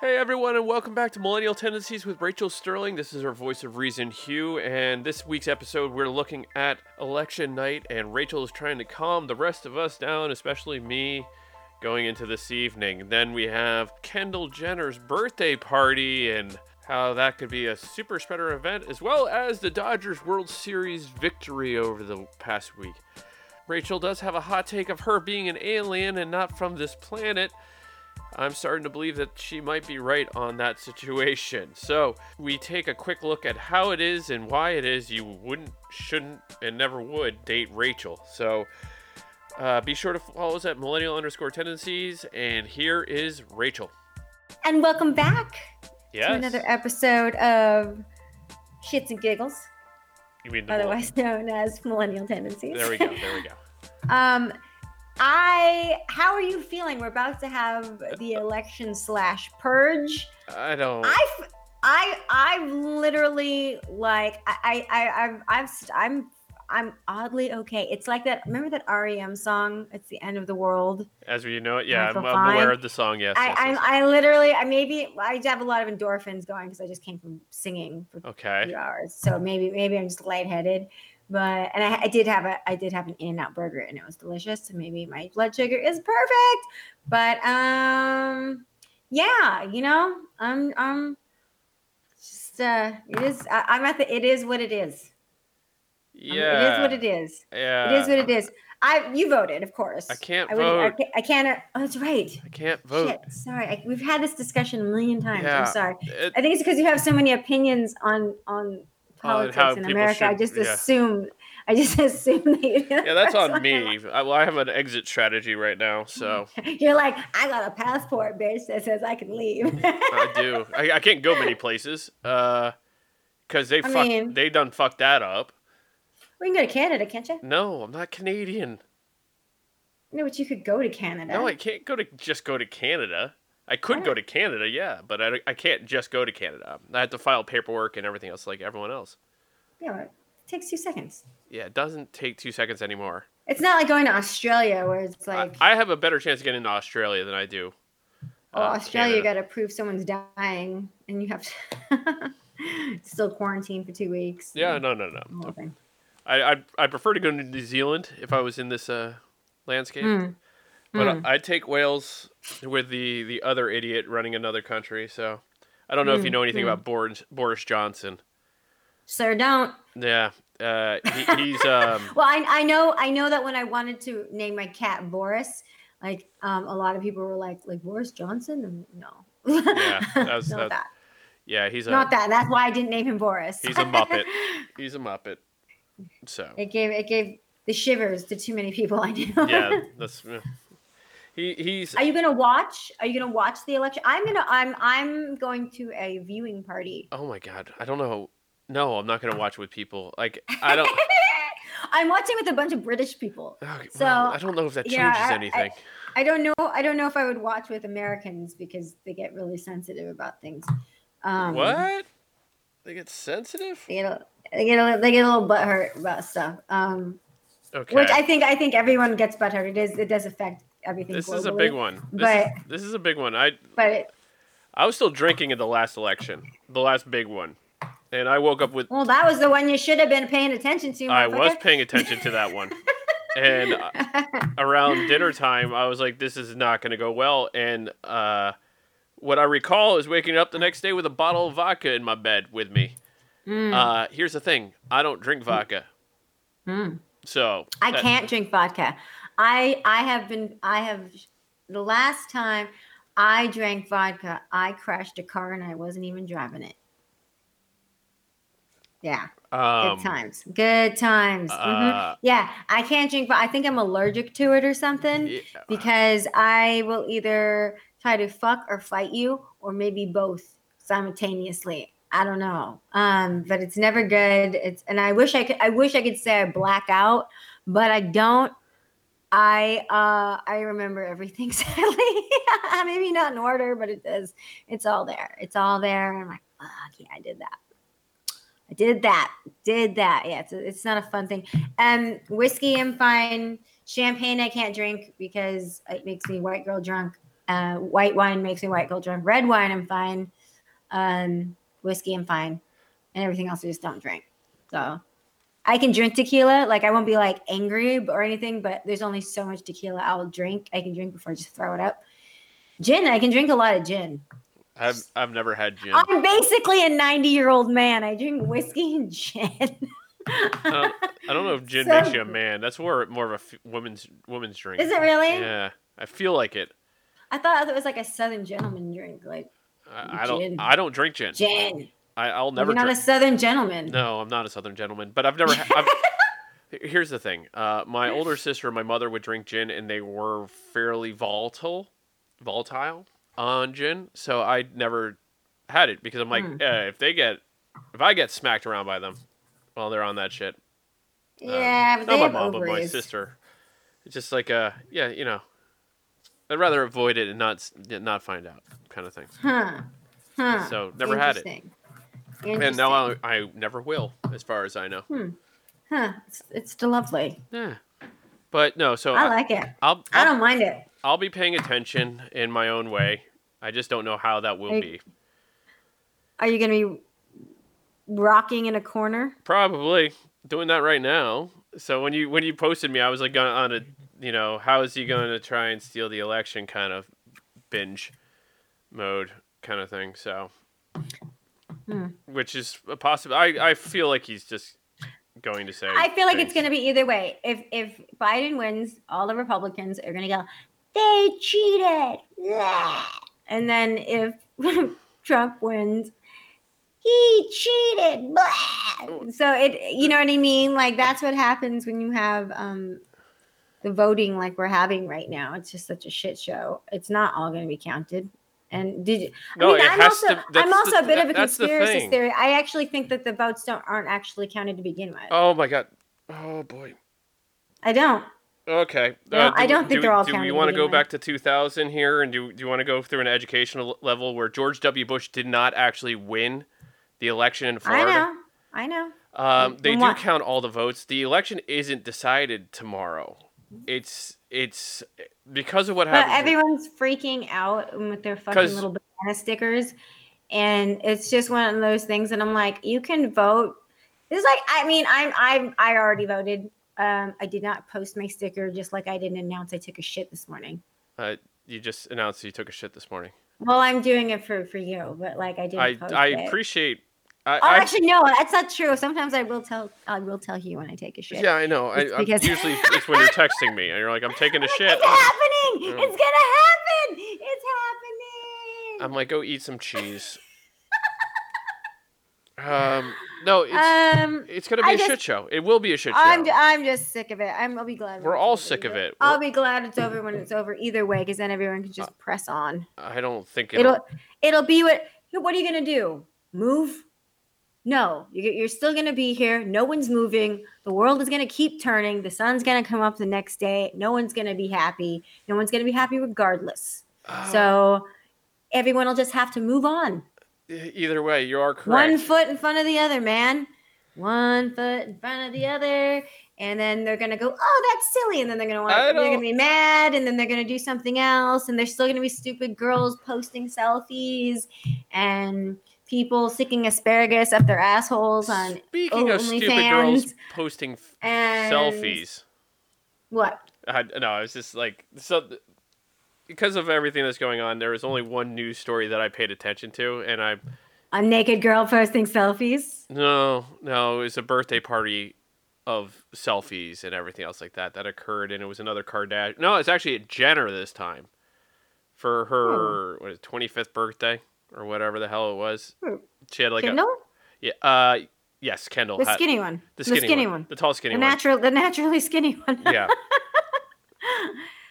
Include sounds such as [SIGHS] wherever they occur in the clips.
Hey everyone, and welcome back to Millennial Tendencies with Rachel Sterling. This is our voice of reason, Hugh, and this week's episode we're looking at election night, and Rachel is trying to calm the rest of us down, especially me, going into this evening. Then we have Kendall Jenner's birthday party and how that could be a super spreader event, as well as the Dodgers World Series victory over the past week. Rachel does have a hot take of her being an alien and not from this planet. I'm starting to believe that she might be right on that situation. So, we take a quick look at how it is and why it is you wouldn't, shouldn't, and never would date Rachel. So, uh, be sure to follow us at millennial underscore tendencies. And here is Rachel. And welcome back Yes. to another episode of Shits and Giggles, You mean otherwise [LAUGHS] known as Millennial Tendencies. There we go. There we go. [LAUGHS] um, I, how are you feeling? We're about to have the uh, election slash purge. I don't. I, I, I literally like, I, I, I've, I've, I'm, I'm oddly okay. It's like that. Remember that REM song? It's the end of the world. as we know it, yeah, I'm, I'm aware of the song. Yes. I, yes, I, yes. I literally, I maybe, I have a lot of endorphins going because I just came from singing for Okay. few hours. So maybe maybe I'm just lightheaded. But and I, I did have a I did have an In-N-Out burger and it was delicious. So maybe my blood sugar is perfect. But um yeah, you know, I'm I'm just uh it is I, I'm at the it is what it is. Yeah. it is what it is. Yeah. It is what it is. I you voted, of course. I can't I, would, I, vote. can't, I can't. Oh, that's right. I can't vote. Shit, sorry. I, we've had this discussion a million times. Yeah. I'm sorry. It- I think it's because you have so many opinions on on politics in America. I just yeah. assume. I just [LAUGHS] assume that you. yeah, that's on me. I, well, I have an exit strategy right now, so [LAUGHS] You're like, I got a passport, bitch, that says I can leave. [LAUGHS] I do. I, I can't go many places, uh, because they I fuck, mean- they done fucked that up. we can go to Canada, can't you? No, I'm not Canadian. No, but you could go to Canada. No, I can't go to just go to Canada. I could go to Canada, yeah, but I, I can't just go to Canada. I have to file paperwork and everything else like everyone else. Yeah, it takes two seconds. Yeah, it doesn't take two seconds anymore. It's not like going to Australia where it's like, I, have a better chance of getting into Australia than I do. oh, uh, Australia, you got to prove someone's dying, and you have to [LAUGHS] still quarantine for two weeks. Yeah, no, no, no. I I I prefer to go to New Zealand if I was in this uh landscape. Mm. But Mm. I, take Wales with the the other idiot running another country. So I don't know if you Mm, know anything mm. about Boris Boris Johnson. Sir, don't. Yeah, uh, he, he's um [LAUGHS] Well, I, I know I know that when I wanted to name my cat Boris, like um, a lot of people were like, like Boris Johnson. And no, Yeah, that's- [LAUGHS] not that's- that. yeah he's a Not that. That's why I didn't name him Boris. He's a Muppet. [LAUGHS] he's a Muppet. So it gave it gave the shivers to too many people I knew. yeah, that's yeah. He he's Are you gonna watch? Are you gonna watch the election? I'm gonna. I'm. I'm going to a viewing party. oh my god I don't know. No, I'm not gonna watch with people. Like I don't. [LAUGHS] I'm watching with a bunch of British people. Okay, So, well, I don't know if that changes I- I- anything. I don't know. I don't know if I would watch with Americans because they get really sensitive about things. Um, what? They get sensitive. They get a, they get a, they get a little butthurt about stuff. Um, Okay. which I think I think everyone gets butthurt. It is it does affect everything. this is a big one. This, But- is, this is a big one. I But it, I was still drinking at the last election, the last big one, and I woke up with. well, that was the one you should have been paying attention to. I was paying attention to that one, and uh, [LAUGHS] around dinner time, I was like, "This is not going to go well." And uh, what I recall is waking up the next day with a bottle of vodka in my bed with me. Mm, Uh, here's the thing: I don't drink vodka, mm. so I that- can't drink vodka. I I have been I have the last time I drank vodka, I crashed a car and I wasn't even driving it. Yeah. Um, Good times. Good times. Mhm. uh, Yeah, I can't drink, but I think I'm allergic to it or something yeah, because I will either try to fuck or fight you, or maybe both simultaneously. I don't know. Um, but it's never good. It's and I wish I could. I wish I could say I black out, but I don't. I uh I remember everything [LAUGHS] sadly. [LAUGHS] maybe not in order, but it does. It's all there. It's all there. I'm like, fuck yeah, I did that. I did that. Did that. Yeah, it's, it's not a fun thing. Um, whiskey, I'm fine. Champagne, I can't drink because it makes me white girl drunk. Uh, white wine makes me white girl drunk. Red wine, I'm fine. Um, whiskey, I'm fine. And everything else, I just don't drink. So I can drink tequila. Like I won't be like angry or anything, but there's only so much tequila I'll drink. I can drink before I just throw it up. Gin, I can drink a lot of gin. I've I've never had gin. I'm basically a 90 year old man. I drink whiskey and gin. I, don't, I don't know if gin [LAUGHS] So- makes you a man. That's more more of a f- woman's woman's drink. Is it really? Yeah, I feel like it. I thought it was like a Southern gentleman drink, like I, I don't. I don't drink gin. gin. I, I'll Never. You're not drink. a Southern gentleman. No, I'm not a Southern gentleman, but I've never. I've, [LAUGHS] here's the thing. Uh, my older sister and my mother would drink gin, and they were fairly volatile, volatile on gin. So I never had it because I'm like, eh, if they get, if I get smacked around by them, while they're on that shit. uh, Yeah, but not they my mom, but my sister. It's just like, uh, yeah, you know, I'd rather avoid it and not not find out, kind of thing. Huh. Huh. So never had it. And now I, I never will, as far as I know. Hmm. Huh. It's, it's still lovely. Yeah. But no, so I I, like it. I'll, I I'll don't mind it. I'll be paying attention in my own way. I just don't know how that will Hey. be. Are you going to be rocking in a corner? Probably doing that right now. So when you when you posted me, I was like on a you know how is he going to try and steal the election kind of binge mode kind of thing. So Hmm. which is a possible. I I feel like he's just going to say. I feel like it's going to be either way. If if Biden wins, all the Republicans are going to go, they cheated. And then if [LAUGHS] Trump wins, he cheated. Blah. So it, you know what I mean? Like that's what happens when you have um, the voting like we're having right now. It's just such a shit show. It's not all going to be counted. And did you, No, I mean, I'm also, to- I'm also the- a bit of a that's the conspiracy theory. I actually think that the votes don't aren't actually counted to begin with. Oh my god. Oh boy. I don't. Okay. No, do I don't think do, they're all Do counted we to want to go with. back to 2000 here, and do do you want to go through an educational level where George W. Bush did not actually win the election in I Florida? know. I know. Um, they do count all the votes. The election isn't decided tomorrow. It's it's because of what happened. everyone's freaking out with their fucking little banana stickers. And it's just one of those things And I'm like, you can vote. It's like, I mean, I'm I'm I already voted. Um, I did not post my sticker just like I didn't announce I took a shit this morning. uh, you just announced you took a shit this morning. Well, I'm doing it for for you, but like I didn't I post I it. appreciate. I, Oh, I actually, no, that's not true. Sometimes I will tell I will tell you when I take a shit. yeah, I know. I, It's I'm because- usually [LAUGHS] it's when you're texting me and you're like, I'm taking a Like, shit. It's happening. It's gonna happen. It's happening. I'm like, go eat some cheese. um, no, it's um, it's gonna be I a just- shit show. It will be a shit show. I'm I'm just sick of it. I'm, I'll be glad. We're all sick of it. I'll We're- be glad it's over when [CLEARS THROAT] it's over either way, because then everyone can just press on. I don't think it'll. It'll it'll be what what are you gonna do? Move? No, you- you're still gonna be here. No one's moving. The world is gonna keep turning. The sun's gonna come up the next day. No one's gonna be happy. No one's gonna be happy regardless. Oh, So everyone will just have to move on. either way, you are correct. One foot in front of the other, man. One foot in front of the other. And then they're gonna go, oh, that's silly. And then they're gonna want I they're gonna be mad, and then they're gonna do something else, and they're still gonna be stupid girls posting selfies and people sticking asparagus up their assholes on Speaking of stupid girls OnlyFans posting f- and selfies, What? I no, I was just like so. Because of everything that's going on, there was only one news story that I paid attention to, and I A naked girl posting selfies? no, no, it was a birthday party of selfies and everything else like that that occurred, and it was another Kardashian. No, it's actually a Jenner this time for her oh. what is twenty fifth birthday or whatever the hell it was. Hmm. She had like Kendall? a yeah, uh, yes, Kendall the had skinny one. the skinny, one. one. the tall skinny The one. natural the naturally skinny one. Yeah. [LAUGHS]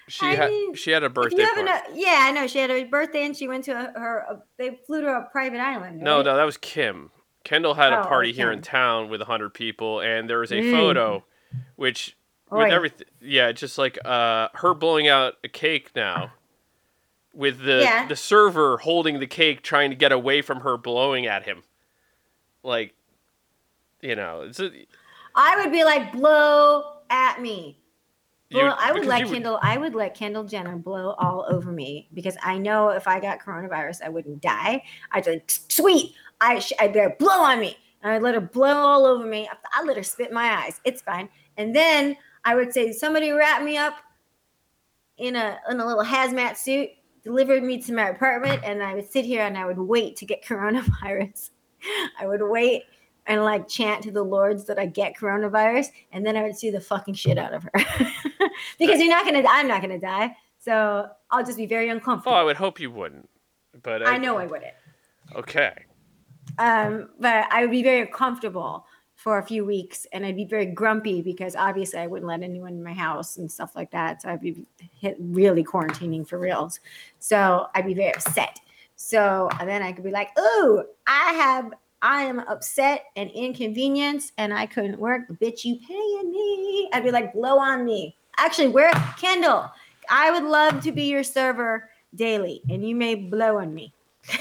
She I had mean, she had a birthday you party. haven't, yeah, I know. She had a birthday and she went to a, her. A, they flew to a private island. No, right? no, that was Kim. Kendall had a Oh, party here in town with hundred people, and there was a Mm. photo, which with everything, yeah, just like uh, her blowing out a cake now, with the Yeah. the server holding the cake, trying to get away from her blowing at him, like, you know, it's a, I would be like, blow at me. You- Well, I would let Kendall. I would let Kendall Jenner blow all over me because I know if I got coronavirus, I wouldn't die. I'd be like, sweet. I sh- I'd be like, blow on me, and I'd let her blow all over me. I let her spit my eyes. It's fine. And then I would say, somebody wrap me up in a in a little hazmat suit, delivered me to my apartment, and I would sit here and I would wait to get [LAUGHS] coronavirus. I would wait and like chant to the lords that I get coronavirus, and then I would sue the fucking shit out of her [LAUGHS] because you're not gonna. I'm not gonna die, so I'll just be very uncomfortable. Oh. I would hope you wouldn't. But I know I wouldn't, Okay. um, but I would be very comfortable for a few weeks, and I'd be very grumpy because obviously I wouldn't let anyone in my house and stuff like that. So I'd be hit really quarantining for reals. So I'd be very upset. So then I could be like, "Oh, I have." I am upset and inconvenienced and I couldn't work. Bitch, you paying me. I'd be like, blow on me. Actually, where Kendall, I would love to be your server daily and you may blow on me. [LAUGHS]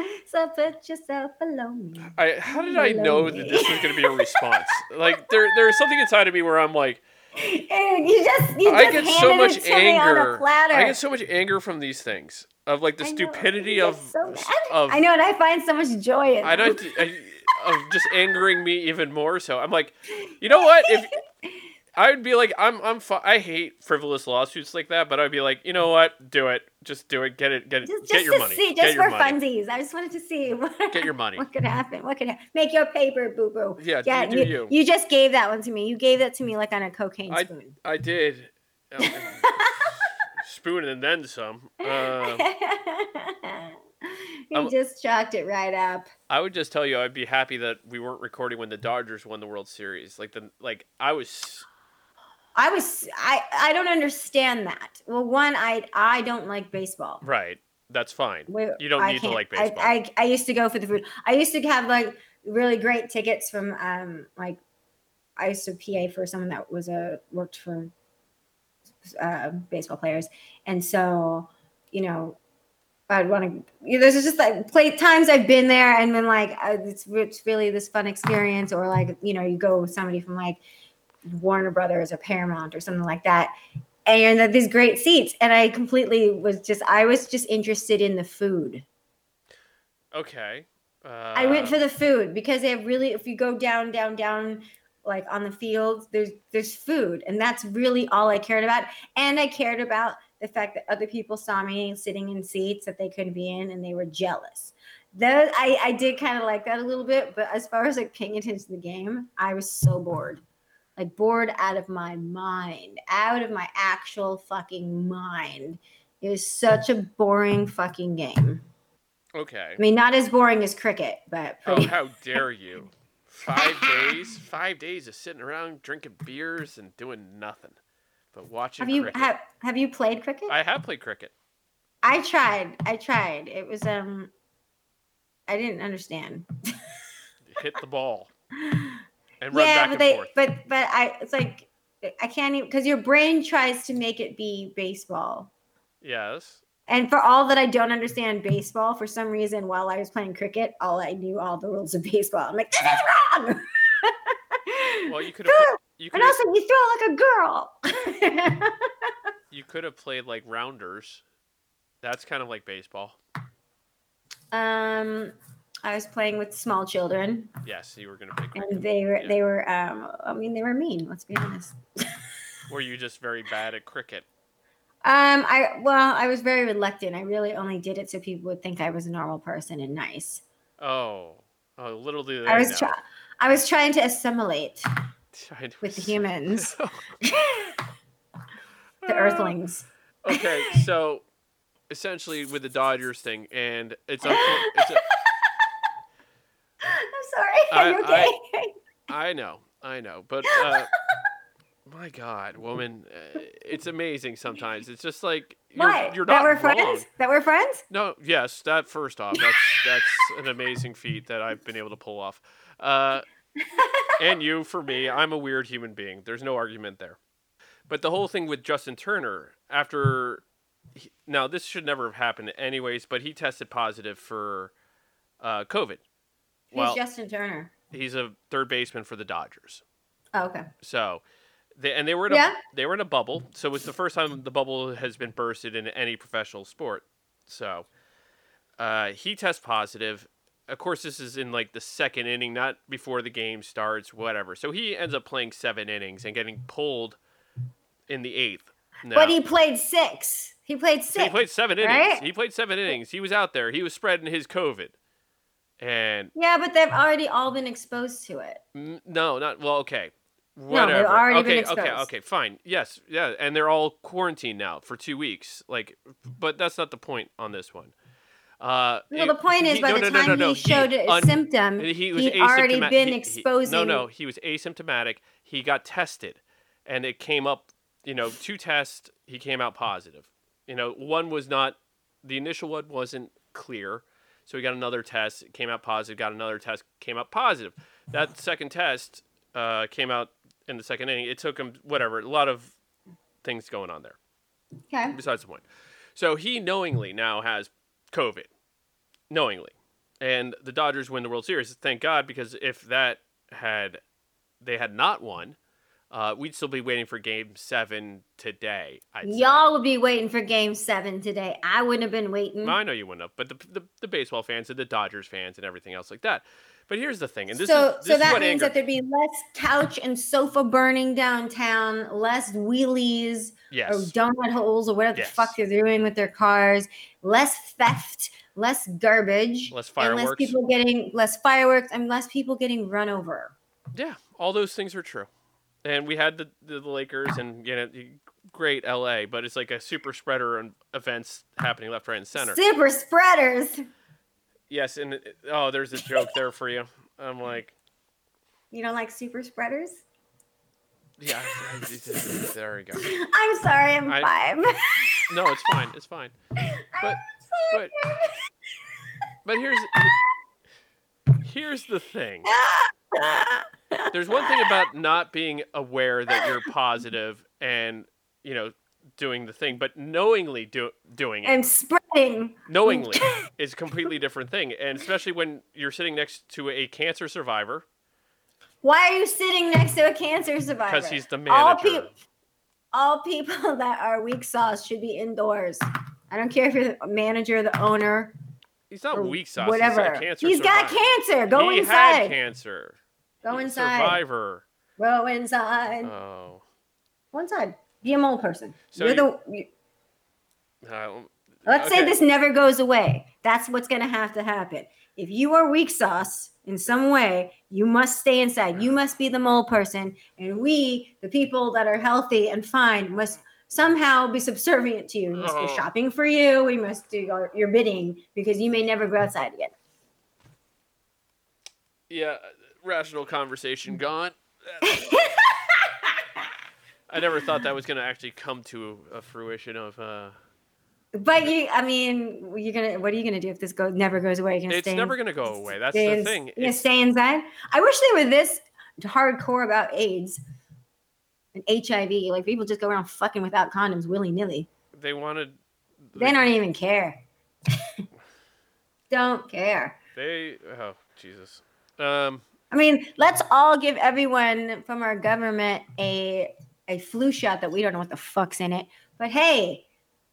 [LAUGHS] so put yourself below me. I how did I know that this was going to be a response? [LAUGHS] like there there's something inside of me where I'm like Dude, you just you I just get so much it to me on anger. I get so much anger from these things of like the I know, stupidity of so of I know, and I find so much joy in I don't I, of just angering me even more. So I'm like, you know what? If [LAUGHS] I would be like, I'm I'm fu- I hate frivolous lawsuits like that, but I'd be like, you know what? Do it. Just do it. Get it. Get it. just, get just your to money. see, just for money. funsies. I just wanted to see [LAUGHS] what, Get your money. what could happen. What could happen? Make your paper, boo boo. Yeah, Yeah, you do you, you. just gave that one to me. You gave that to me like on a cocaine I- spoon. I did. [LAUGHS] Um, spoon and then some. Um, [LAUGHS] you I'm- just chalked it right up. I would just tell you, I'd be happy that we weren't recording when the Dodgers won the World Series. Like the like, I was. I was I I don't understand that. Well, one I I don't like baseball. Right. That's fine. Wait, You don't I need to like I- baseball. I, I, used to go for the food. I used to have like really great tickets from um like I used to PA for someone that was a worked for uh, baseball players, and so you know I'd want to. You know, there's just like play times I've been there and been like uh, it's it's really this fun experience, or like you know you go with somebody from like Warner Brothers or Paramount or something like that, and you're in the- these great seats. And I completely was just I was just interested in the food. okay. Uh, I went for the food because they have really if you go down, down, down like on the field, there's there's food. And that's really all I cared about. And I cared about the fact that other people saw me sitting in seats that they couldn't be in and they were jealous. That I, I did kind of like that a little bit, but as far as like paying attention to the game, I was so bored. Like bored out of my mind, out of my actual fucking mind. It was such a boring fucking game. Okay. I mean, not as boring as cricket, but Oh, how dare you! [LAUGHS] Five days, five days of sitting around drinking beers and doing nothing, but watching have you cricket. have have you played cricket? I, I have played cricket. I tried. I tried. It was um, I didn't understand. Hit the ball [LAUGHS] and run yeah, back but and they, forth. but but I, it's like I can't even because your brain tries to make it be baseball. Yes. And for all that I don't understand baseball, for some reason, while I was playing cricket, all I knew all the rules of baseball. I'm like, this is wrong. [LAUGHS] Well, you could have. [LAUGHS] You could and have. also, you throw like a girl. You could have played like rounders. That's kind of like baseball. um, I was playing with small children, Yes, you were gonna pick. cricket. and they were Yeah. they were um, I mean, they were mean. Let's be honest. [LAUGHS] Were you just very bad at cricket? Um, I well, I was very reluctant. I really only did it so people would think I was a normal person and nice. Oh, oh, little do they I was trying. I was trying to assimilate Trying to with the humans, [LAUGHS] [LAUGHS] the Earthlings. Okay, so essentially with the Dodgers thing, and it's, unfor- it's a, I'm. [LAUGHS] Are you okay? I know, I know, but [LAUGHS] uh, my God, woman, uh, it's amazing sometimes. It's just like you're, what? you're that we're wrong. friends? That we're friends? No, yes, that first off, that's that's an amazing feat that I've been able to pull off. Uh, and you for me, I'm a weird human being. There's no argument there. But the whole thing with Justin Turner, after now this should never have happened anyways, but he tested positive for uh, COVID. Who's Well, Justin Turner? he's a third baseman for the Dodgers. Oh, okay. So They, and they were in a, Yeah. they were in a bubble, so it's the first time the bubble has been bursted in any professional sport. So uh, he tests positive. Of course, this is in like the second inning, not before the game starts, whatever. So he ends up playing seven innings and getting pulled in the eighth. Now, But he played six. He played six. he played seven innings. right? He played seven innings. He was out there. He was spreading his COVID. And Yeah, but they've already all been exposed to it. Mm, No, not well. Okay, they've already okay, been okay, exposed. okay, fine. Yes, yeah, and they're all quarantined now for two weeks. Like, but that's not the point on this one. Uh, Well, it- the point is, he- by no, the no, no, time no, no, he showed a un- symptom, he was he'd already been he- he- exposing. no, no, he was asymptomatic. He got tested, and it came up. You know, two tests. He came out positive. You know, one was not. The initial one wasn't clear, so he got another test. Came out positive. Got another test. Came out positive. That [LAUGHS] second test uh, came out in the second inning. It took him whatever. A lot of things going on there Okay. besides the point. So he knowingly now has COVID, knowingly, and the Dodgers win the World Series. Thank God, because if that had they had not won, uh, we'd still be waiting for Game Seven today. I'd. Y'all would be waiting for game seven today. I wouldn't have been waiting. I know you wouldn't have, but the, the the baseball fans and the Dodgers fans and everything else like that. But here's the thing, and this so, is this so is that means angered- that there'd be less couch and sofa burning downtown, less wheelies or donut holes or whatever Yes. the fuck they're doing with their cars, less theft, less garbage, less and less people getting less fireworks and less people getting run over. Yeah, all those things are true. And we had the, the, the Lakers and you know great LA, but it's like a super spreader and events happening left, right, and center. Super spreaders. Yes, and it- oh, there's a joke there for you. I'm like, You don't like super spreaders? yeah, there we go. I'm sorry, I'm I- five. [LAUGHS] No, it's fine, it's fine. But but but here's here's the thing. [LAUGHS] There's one thing about not being aware that you're positive and you know doing the thing, but knowingly do, doing it. and spreading. knowingly [LAUGHS] is a completely different thing and especially when you're sitting next to a cancer survivor Why are you sitting next to a cancer survivor? because he's the manager. all, peop all people [LAUGHS] that are weak sauce should be indoors. I don't care if you're the manager, the owner, he's not weak sauce whatever. he's a cancer He's got cancer. Go he inside. He had cancer Go inside. survivor Go inside. oh Go inside. Be a mole person. So You're you- the. you- Uh, let's say this never goes away. That's what's going to have to happen. If you are weak sauce in some way, you must stay inside. You must be the mole person, and we, the people that are healthy and fine, must somehow be subservient to you. We must Oh. shopping for you. We must do your, your bidding because you may never go outside again. yeah rational conversation gone i never thought that was going to actually come to a fruition of uh But you, I mean, you're gonna. What are you gonna do if this goes never goes away? You're gonna it's stay never to go away that's stay the thing You're It's- stay inside. I wish they were this hardcore about AIDS and HIV. Like people just go around fucking without condoms willy nilly. they wanted They don't even care. [LAUGHS] don't care. they oh jesus um I mean, let's all give everyone from our government a a flu shot that we don't know what the fuck's in it. But hey,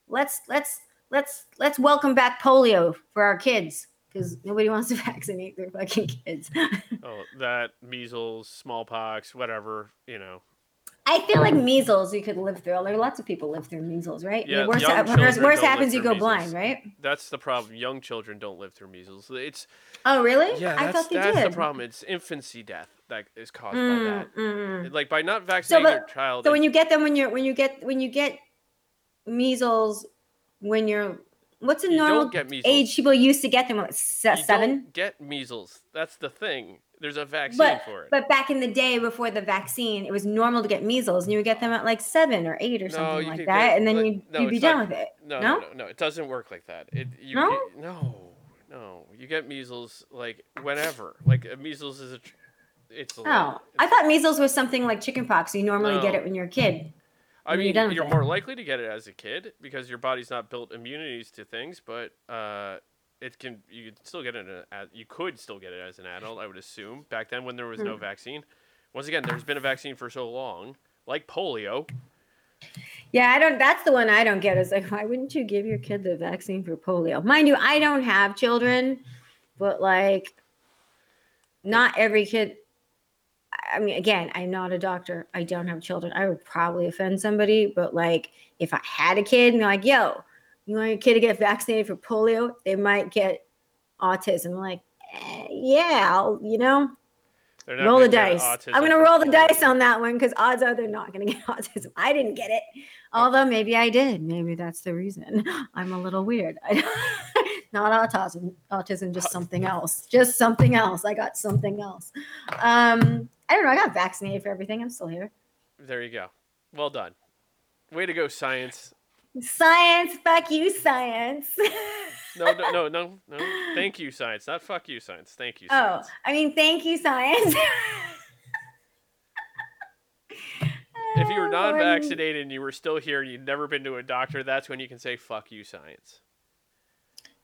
let's let's let's let's welcome back polio for our kids because nobody wants to [LAUGHS] vaccinate their fucking kids. [LAUGHS] Oh, that measles, smallpox, whatever, you know. I feel like measles you could live through. Are lots of people live through measles, right? Yeah, young worst, children worst don't happens you go blind, right? That's the problem. Young children don't live through measles. It's Oh, really? yeah, I thought they that's did. That's the problem. It's infancy death that is caused by Mm, that. mm. Like by not vaccinating but- your child. So when you get them, when you're when you get when you get measles, when you're what's a normal age people used to get them? You seven? don't get measles. That's the thing. There's a vaccine But for it. but back in the day before the vaccine, it was normal to get measles, and you would get them at like seven or eight or No, something like that, get, and then like- you'd, no, you'd be done not- with it. no, no? no, no, no, It doesn't work like that. It you No? get- no, no. You get measles like whenever. Like measles is a. tr- It's. a- Oh, I thought measles was something like chickenpox. You normally get it when you're a kid. I you're mean, with you're more likely to get it as a kid because your body's not built immunities to things, but uh, it can. You could still get it. In a, you could still get it as an adult, I would assume. Back then, when there was no Hmm. vaccine. Once again, there's been a vaccine for so long. like polio. Yeah, I don't. That's the one I don't get. Is like, why wouldn't you give your kid the vaccine for polio? Mind you, I don't have children, but like, not every kid. I mean, again, I'm not a doctor. I don't have children. I would probably offend somebody, but like, if I had a kid and they're like, "Yo, you want your kid to get vaccinated for polio?" They might get autism. Like, eh, yeah, I'll, you know, roll the dice. I'm gonna roll the dice on that one because odds are they're not gonna [LAUGHS] get autism. I didn't get it, although maybe I did. Maybe that's the reason. [GASPS] I'm a little weird. [LAUGHS] not autism, autism, just something [LAUGHS] else. Just something else. I got something else. Um, I don't know. I got vaccinated for everything. I'm still here. There you go. Well done. Way to go, science. Science, fuck you, science. No, no, no, [LAUGHS] no, no. Thank you, science. Not fuck you, science. Thank you, oh, science. I mean, thank you, science. If you were [LAUGHS] Oh, non-vaccinated and you were still here and you'd never been to a doctor, that's when you can say "fuck you, science."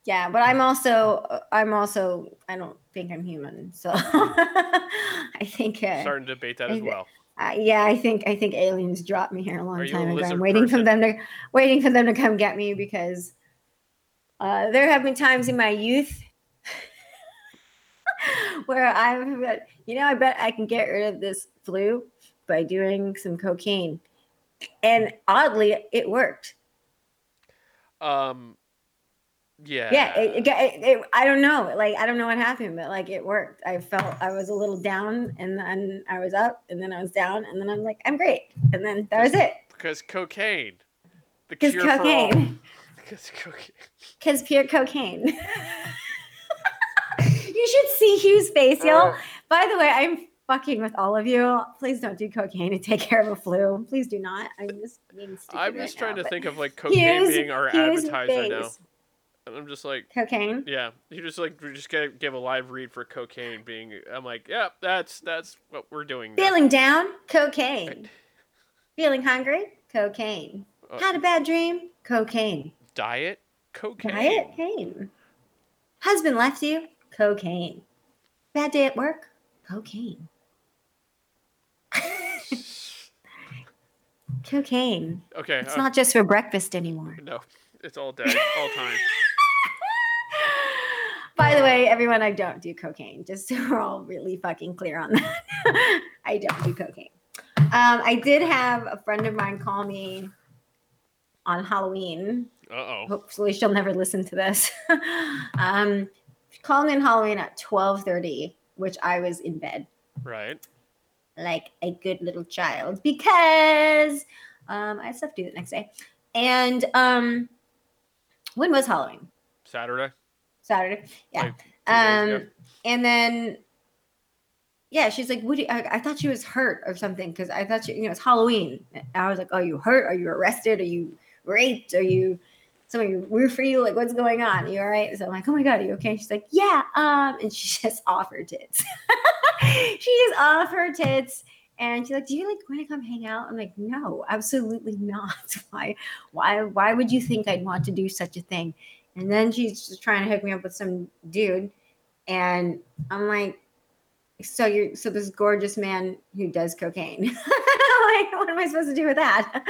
Yeah, but I'm also I'm also I don't think I'm human, so [LAUGHS] I think uh, Starting to debate that as well. Uh, yeah, I think I think aliens dropped me here a long Are time ago. I'm waiting for them to waiting for them to come get me because uh, there have been times in my youth [LAUGHS] where I've you know I bet I can get rid of this flu by doing some cocaine, and oddly it worked. Um, yeah. yeah it, it, it, i don't know like i don't know what happened but like it worked. I felt i was a little down and then i was up and then i was down and then i'm like i'm great. And then that was it. because cocaine. The because cure for all. cocaine. [LAUGHS] Because cocaine. [LAUGHS] because pure cocaine. [LAUGHS] You should see hugh's face y'all. Uh, by the way i'm fucking with all of you. Please don't do cocaine to take care of a flu. Please do not. I'm just being stupid I'm right just trying now, to think of like cocaine being our advertiser now, face. And I'm just like, cocaine yeah, you just like we just gotta give a live read for cocaine being. I'm like, yeah, that's that's what we're doing. Now. feeling down cocaine feeling hungry cocaine Uh, Had a bad dream? Cocaine. diet cocaine. Diet? Cocaine. Husband left you? Cocaine. Bad day at work? Cocaine. [LAUGHS] Cocaine. Okay. It's uh, not just for breakfast anymore. No, it's all day, all time. [LAUGHS] By the way, everyone, I don't do cocaine. Just so we're all really fucking clear on that. [LAUGHS] I don't do cocaine. Um, I did have a friend of mine call me on Halloween Uh oh. hopefully she'll never listen to this. [LAUGHS] um, she called me on Halloween at twelve thirty, which I was in bed Right. like a good little child because um, I had stuff to do the next day. And um, when was Halloween? Saturday. Saturday. Yeah. Like, two days ago. Um, and then yeah, she's like, "What? Do you, I, I thought she was hurt or something because I thought she, you know, it's Halloween." I was like, "Are you hurt? Are you arrested? Are you raped? Are you somebody root for you? Like, what's going on? Are you all right?" So I'm like, "Oh my god, are you okay?" she's like, "Yeah." Um, and she [LAUGHS] just off her tits. [LAUGHS] she just off her tits. And she's like, "Do you like want to come hang out?" I'm like, "No, absolutely not. [LAUGHS] Why? Why? Why would you think I'd want to do such a thing?" And then she's just trying to hook me up with some dude, and I'm like, "So you're so this gorgeous man who does cocaine? [LAUGHS] like, what am I supposed to do with that?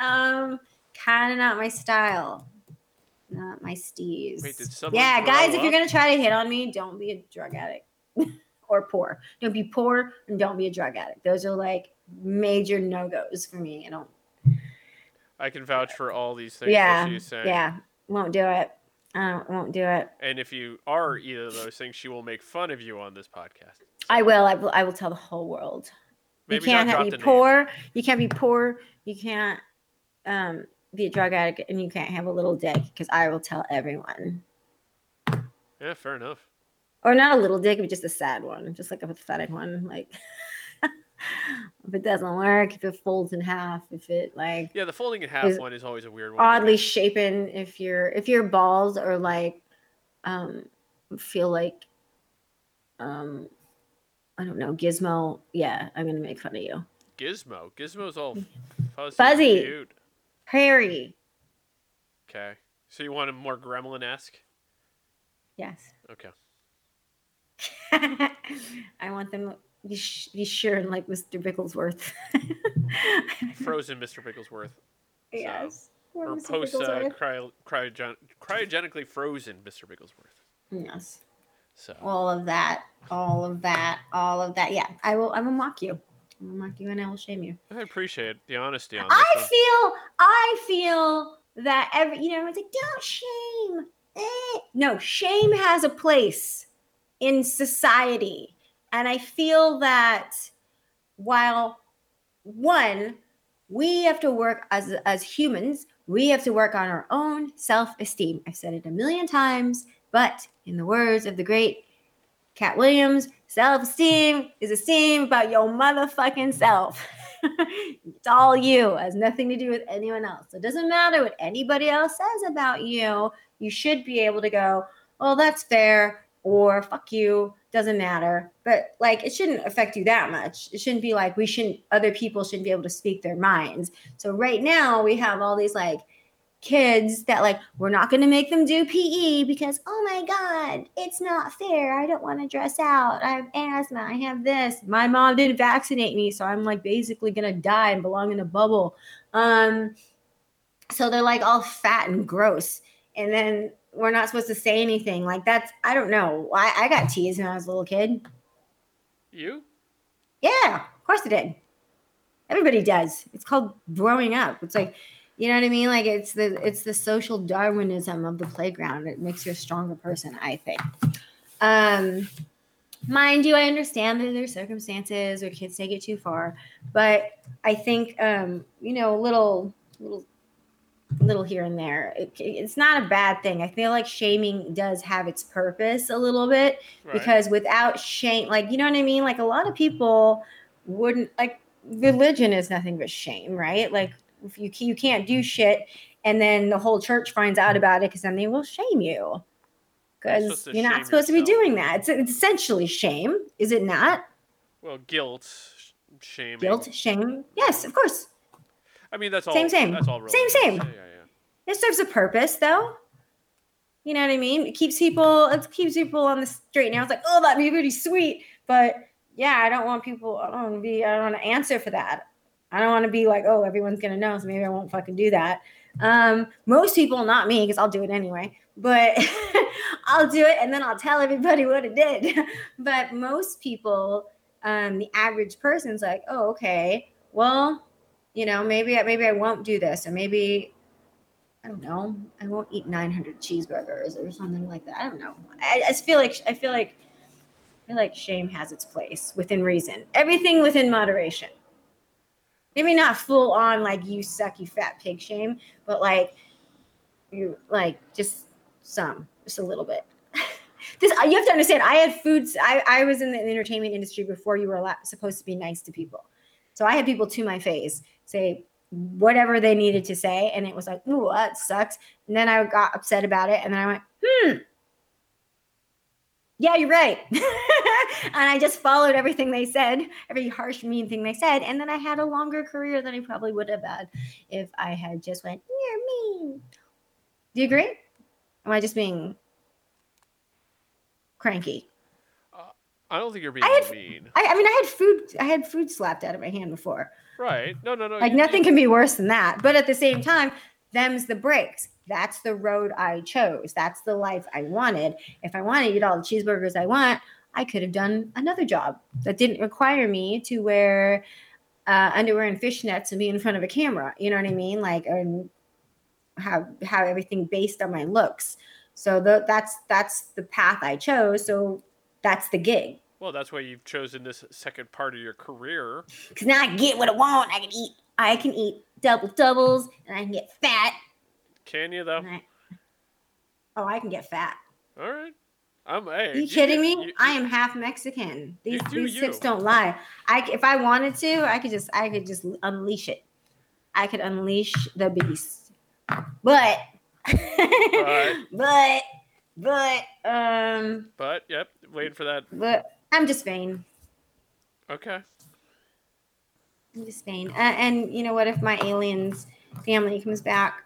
Um, kind of not my style, not my steez. Wait, yeah, guys, if you're gonna try to hit on me, don't be a drug addict [LAUGHS] or poor. Don't be poor and don't be a drug addict. Those are like major no goes for me. I don't. I can vouch for all these things yeah, that she's saying. yeah, won't do it. I don't, won't do it. And if you are either of those things, she will make fun of you on this podcast. I will. I will. I will tell the whole world. Maybe you can't have, be the name. poor. You can't be poor. You can't um, be a drug addict, and you can't have a little dick because I will tell everyone. Yeah, fair enough. Or not a little dick, but just a sad one, just like a pathetic one. Like [LAUGHS] if it doesn't work, if it folds in half, if it like Yeah, the folding in half Is one is always a weird one. oddly me. shapen, if your if your balls are like um feel like um I don't know, gizmo, yeah, I'm gonna make fun of you. Gizmo. Gizmo's all [LAUGHS] fuzzy. Fuzzy. Cute. Hairy. Okay. So you want a more gremlin esque? Yes. Okay. [LAUGHS] I want them be, sh- be sure and like Mr. Bigglesworth. [LAUGHS] Frozen Mr. Bigglesworth. yes. Or Mr. post uh, Bigglesworth. cryo, cryogen- cryogenically frozen Mr. Bigglesworth. Yes. So All of that. All of that. All of that. Yeah. I will I will mock you. I will mock you and I will shame you. I appreciate the honesty on I one. feel I feel that every you know it's like don't shame. Eh. No, shame has a place in society, and I feel that while one we have to work as as humans, we have to work on our own self esteem. I've said it a million times, but in the words of the great Katt Williams, self esteem is esteem about your motherfucking self. [LAUGHS] it's all you, it has nothing to do with anyone else. So it doesn't matter what anybody else says about you. You should be able to go, well, that's fair, or fuck you, doesn't matter. But like, it shouldn't affect you that much. It shouldn't be like we shouldn't, other people shouldn't be able to speak their minds. So right now, we have all these like, kids that like we're not going to make them do PE because oh my god, it's not fair. I don't want to dress out. I have asthma. I have this. My mom didn't vaccinate me, so I'm like basically going to die and belong in a bubble. Um so they're like all fat and gross. And then we're not supposed to say anything. Like that's I don't know. I, I got teased when I was a little kid. You? Yeah, of course I did. Everybody does. It's called growing up. It's like, you know what I mean? Like it's the it's the social Darwinism of the playground. It makes you a stronger person, I think. Um mind you, I understand that there's circumstances or kids take it too far, but I think um, you know, a little little little here and there. It, it's not a bad thing. I feel like shaming does have its purpose a little bit Right. because without shame like you know what i mean? Like a lot of people wouldn't like religion is nothing but shame right? Like if you you can't do shit and then the whole church finds out about it because then they will shame you. Because you're not supposed to be doing that. It's, it's essentially shame is it not? Well, guilt, shame, guilt shame. Yes of course I mean, that's all. Same, same. That's all. Same, same. Yeah, yeah, yeah. it serves a purpose though you know what i mean it keeps people it keeps people on the straight now it's like oh that'd be pretty sweet but yeah i don't want people i don't want to be i don't want to answer for that i don't want to be like oh everyone's gonna know so maybe i won't fucking do that um most people not me because i'll do it anyway but [LAUGHS] i'll do it and then i'll tell everybody what it did [LAUGHS] but most people um the average person's like oh okay well you know maybe maybe i won't do this or maybe I don't know. I won't eat 900 cheeseburgers or something like that. I don't know. I, I just feel like I feel like I feel like shame has its place within reason. Everything within moderation. Maybe not full on like you suck, you fat pig shame, but like you like just some, just a little bit. [LAUGHS] this you have to understand. I had foods. I I was in the entertainment industry before you were allowed, supposed to be nice to people. So I had people to my face say whatever they needed to say, and it was like, "Ooh, that sucks." And then I got upset about it, and then I went, "Hmm, yeah, you're right." [LAUGHS] and I just followed everything they said, every harsh, mean thing they said, and then I had a longer career than I probably would have had if I had just went, "You're mean." Do you agree? Am I just being cranky? I don't think you're being I had- mean. I, I mean, I had food. I had food slapped out of my hand before. Right? No, no, no. like you- nothing can be worse than that but at the same time them's the breaks that's the road i chose that's the life i wanted if i wanted to eat all the cheeseburgers i want i could have done another job that didn't require me to wear uh, underwear and fishnets and be in front of a camera you know what i mean like and have have everything based on my looks so the, that's that's the path i chose so that's the gig Well, that's why you've chosen this second part of your career. because now i get what i want i can eat i can eat double doubles and i can get fat Can you though? I- oh, I can get fat. All right. I'm. Hey, Are you kidding get- me? you- I am half Mexican. These do these you. don't lie. I if I wanted to, I could just I could just unleash it. I could unleash the beast. But [LAUGHS] but but um But yep, waiting for that. but I'm just vain. Okay. I'm just vain. Uh, and you know what? If my aliens family comes back,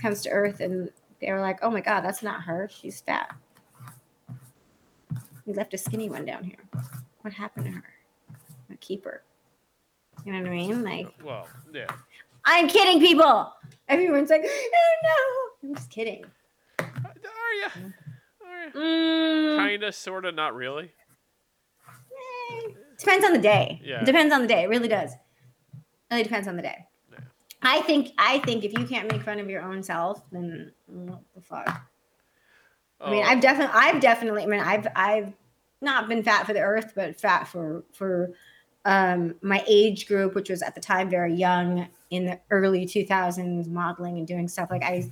comes to Earth, and they're like, "Oh my God, that's not her. She's fat. We left a skinny one down here. What happened to her?" a keeper. You know what I mean? Like, Well, yeah. I'm kidding, people. Everyone's like, oh no. I'm just kidding. Are you? Mm, Kinda, sorta, not really. eh, depends on the day. Yeah. Depends on the day. It really does. It really depends on the day. Yeah. I think I think if you can't make fun of your own self, then what the fuck? I mean, Oh, I've definitely, I've definitely, I mean, I've, I've not been fat for the earth, but fat for, for, um, my age group, which was at the time very young in the early 2000s, modeling and doing stuff. Like I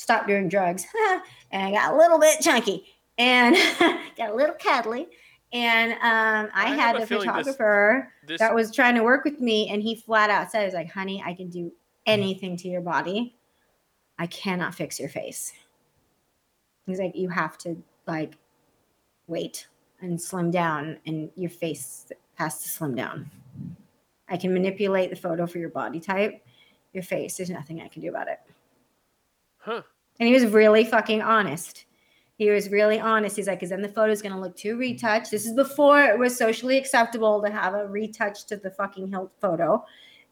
stopped doing drugs [LAUGHS] and I got a little bit chunky and [LAUGHS] got a little cuddly. And, um, I, I had a feeling this- photographer this, that was trying to work with me and he flat out said, "He's like, honey, I can do anything to your body. I cannot fix your face. He's like, you have to like wait and slim down, and your face has to slim down. I can manipulate the photo for your body type. Your face, there's nothing I can do about it. Huh? And he was really fucking honest. He was really honest. He's like, because then the photo's gonna look too retouched. This is before it was socially acceptable to have a retouch to the fucking hilt photo.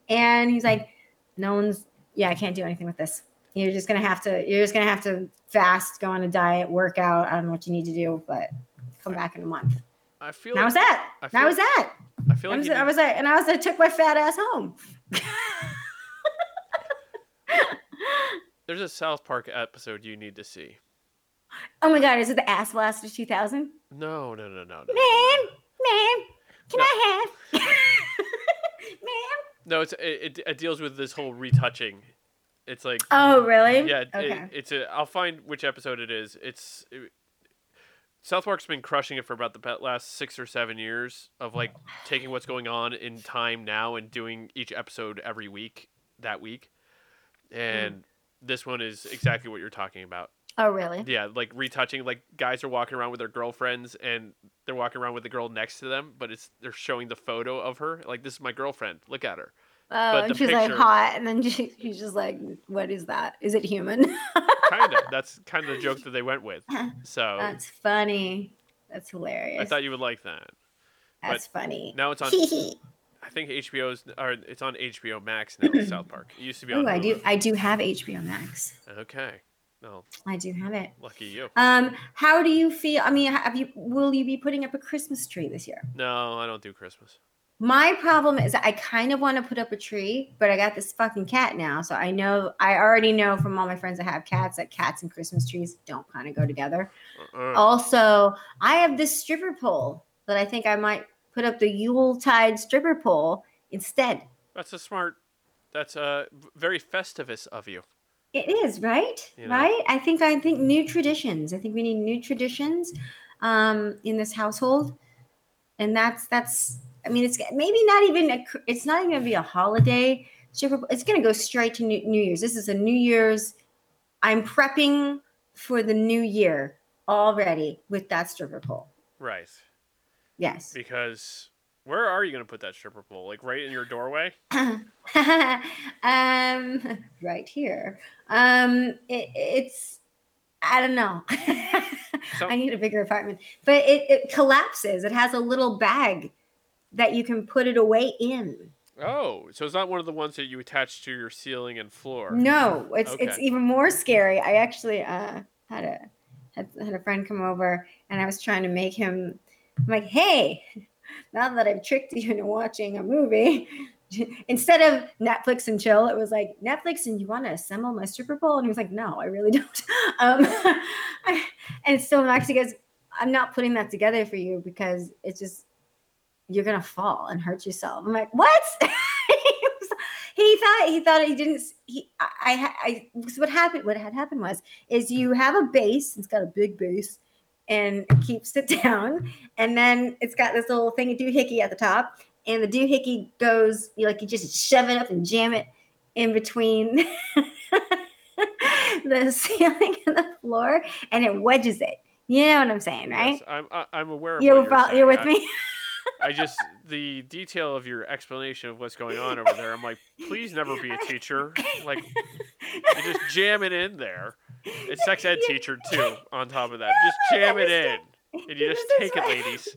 And he's like, no one's yeah, I can't do anything with this. You're just gonna have to, you're just gonna have to fast, go on a diet, work out. I don't know what you need to do, but come back in a month. I feel. That Like, was that. I That was that. I feel I was, I was like, and I was, I took my fat ass home. [LAUGHS] there's a South Park episode you need to see. oh my god, is it the Ass Blaster 2000? No, no, no, no, no. Ma'am, ma'am, can No. I have? [LAUGHS] ma'am. No, it's it, it, it deals with this whole retouching. It's like Oh, really? yeah, it- Okay. it's a. I'll find which episode it is. It's it- South Park's been crushing it for about the last six or seven years of like taking what's going on in time now and doing each episode every week that week, and this one is exactly what you're talking about. oh, really? Yeah, like retouching. Like guys are walking around with their girlfriends, and they're walking around with the girl next to them, but it's they're showing the photo of her. Like this is my girlfriend. Look at her. Oh, But and she's like hot, and then [LAUGHS] she, she's just like, "What is that? Is it human?" [LAUGHS] Kind of. That's kind of the joke that they went with. [LAUGHS] So That's funny. That's hilarious. I thought you would like that. That's funny. Now it's on. I think HBO's or it's on HBO Max now. [CLEARS THROAT] South Park. It used to be on. Oh, I do. I do have HBO Max. Okay. No, I do have it. lucky you. Um, how do you feel? I mean, have you? Will you be putting up a Christmas tree this year? No, I don't do Christmas. My problem is I kind of want to put up a tree, but I got this fucking cat now, so I know I already know from all my friends that have cats that cats and Christmas trees don't kind of go together. Uh-uh. Also, I have this stripper pole that I think I might put up the Yuletide stripper pole instead. That's a smart. That's a very festivus of you. It is right, You know. right. I think I think new traditions. I think we need new traditions um, in this household, and that's that's. I mean, it's maybe not even a. It's not even gonna be a holiday. stripper- It's gonna go straight to New, new Year's. This is a New Year's. I'm prepping for the new year already with that stripper pole. Right. Yes. Because where are you going to put that stripper pole? Like right in your doorway? [LAUGHS] um, right here. Um, it, it's I don't know. [LAUGHS] So- I need a bigger apartment, but it, it collapses. It has a little bag that you can put it away in. Oh, so it's not one of the ones that you attach to your ceiling and floor. No, it's it's even more scary. I actually uh, had a had, had a friend come over, and I was trying to make him. I'm like, hey, now that I've tricked you into watching a movie, [LAUGHS] instead of Netflix and chill, it was like Netflix and you want to assemble my stripper pole, and he was like, no, I really [LAUGHS] don't. Um, [LAUGHS] and so Maxie goes, I'm not putting that together for you because it's just you're gonna fall and hurt yourself. I'm like, what? he, he thought he thought he didn't. He I I, I so what happened? What had happened was is you have a base. It's got a big base, and keeps it [LAUGHS] down, and then it's got this little thing, a doohickey at the top, and the doohickey goes you like you just shove it up and jam it in between [LAUGHS] the ceiling and the floor, and it wedges it. You know what I'm saying, right? Yes, I'm I- I'm aware of You're, what you're, with saying. me. I, [LAUGHS] I just the detail of your explanation of what's going on over there. I'm like, please never be a teacher. Like, you just jam it in there. It's sex ed [LAUGHS] teacher too. On top of that, just [LAUGHS] jam it in, and you just take it, ladies.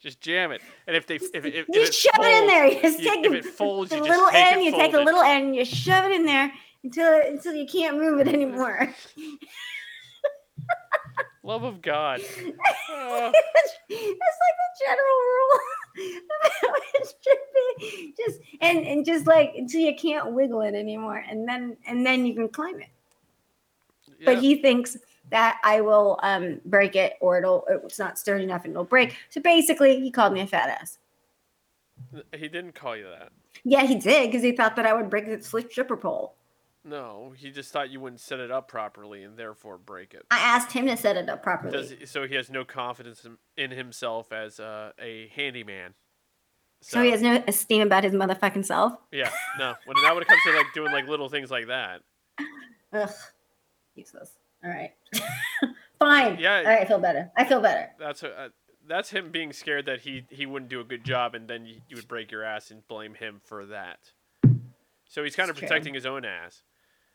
Just jam it. And if they if, if, if you it shove it in there. You just you- take if it folds, you just little take it end. You take a little end and you shove it in there until until you can't move it anymore. [LAUGHS] Love of God. Uh, That's like the general rule. it should be. Just and and just like until you can't wiggle it anymore, and then and then you can climb it. Yeah. But he thinks that I will um break it or it'll it's not sturdy enough and it'll break. So basically, he called me a fat ass. he didn't call you that. Yeah, he did because he thought that I would break the stripper pole. No, he just thought you wouldn't set it up properly and therefore break it. I asked him to set it up properly. Does he, so he has no confidence in, in himself as uh, a handyman. so he has no esteem about his motherfucking self. Yeah, no. When now when it comes to like doing like little things like that, [LAUGHS] Ugh, useless. All right, [LAUGHS] fine. Yeah. All right, I feel better. I feel better. that's a, uh, that's him being scared that he he wouldn't do a good job, and then you, you would break your ass and blame him for that. So he's kind of It's true. protecting his own ass,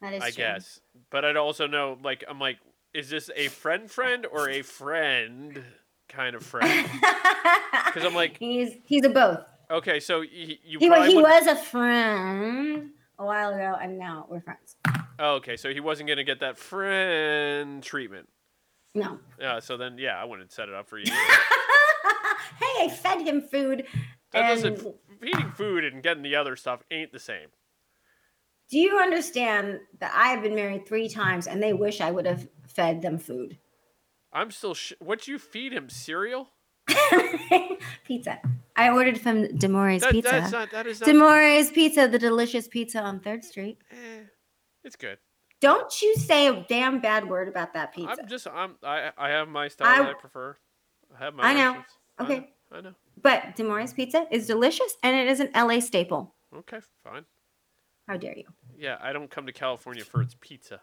That is I true. guess. But I'd also know, like, I'm like, is this a friend friend or a friend kind of friend? [LAUGHS] Because I'm like, he's he's a both. okay, so you, you He, he was a friend a while ago, and now we're friends. Oh, okay, so he wasn't gonna get that friend treatment. No. Yeah, so then yeah, I wouldn't set it up for you. [LAUGHS] hey, I fed him food. That and doesn't feeding food and getting the other stuff ain't the same. do you understand that I have been married three times, and they wish I would have fed them food? I'm still. Sh- what you feed him cereal? [LAUGHS] pizza. I ordered from Demore's That, Pizza. that's not. That is not. Demore's Pizza, the delicious pizza on Third Street. eh, it's good. Don't you say a damn bad word about that pizza. I'm just. I'm. I. I have my style I- I prefer. I have my. I know. options. I Okay. know, I know. But Demore's Pizza is delicious, and it is an LA staple. Okay. Fine. How dare you? Yeah. I don't come to California for its pizza.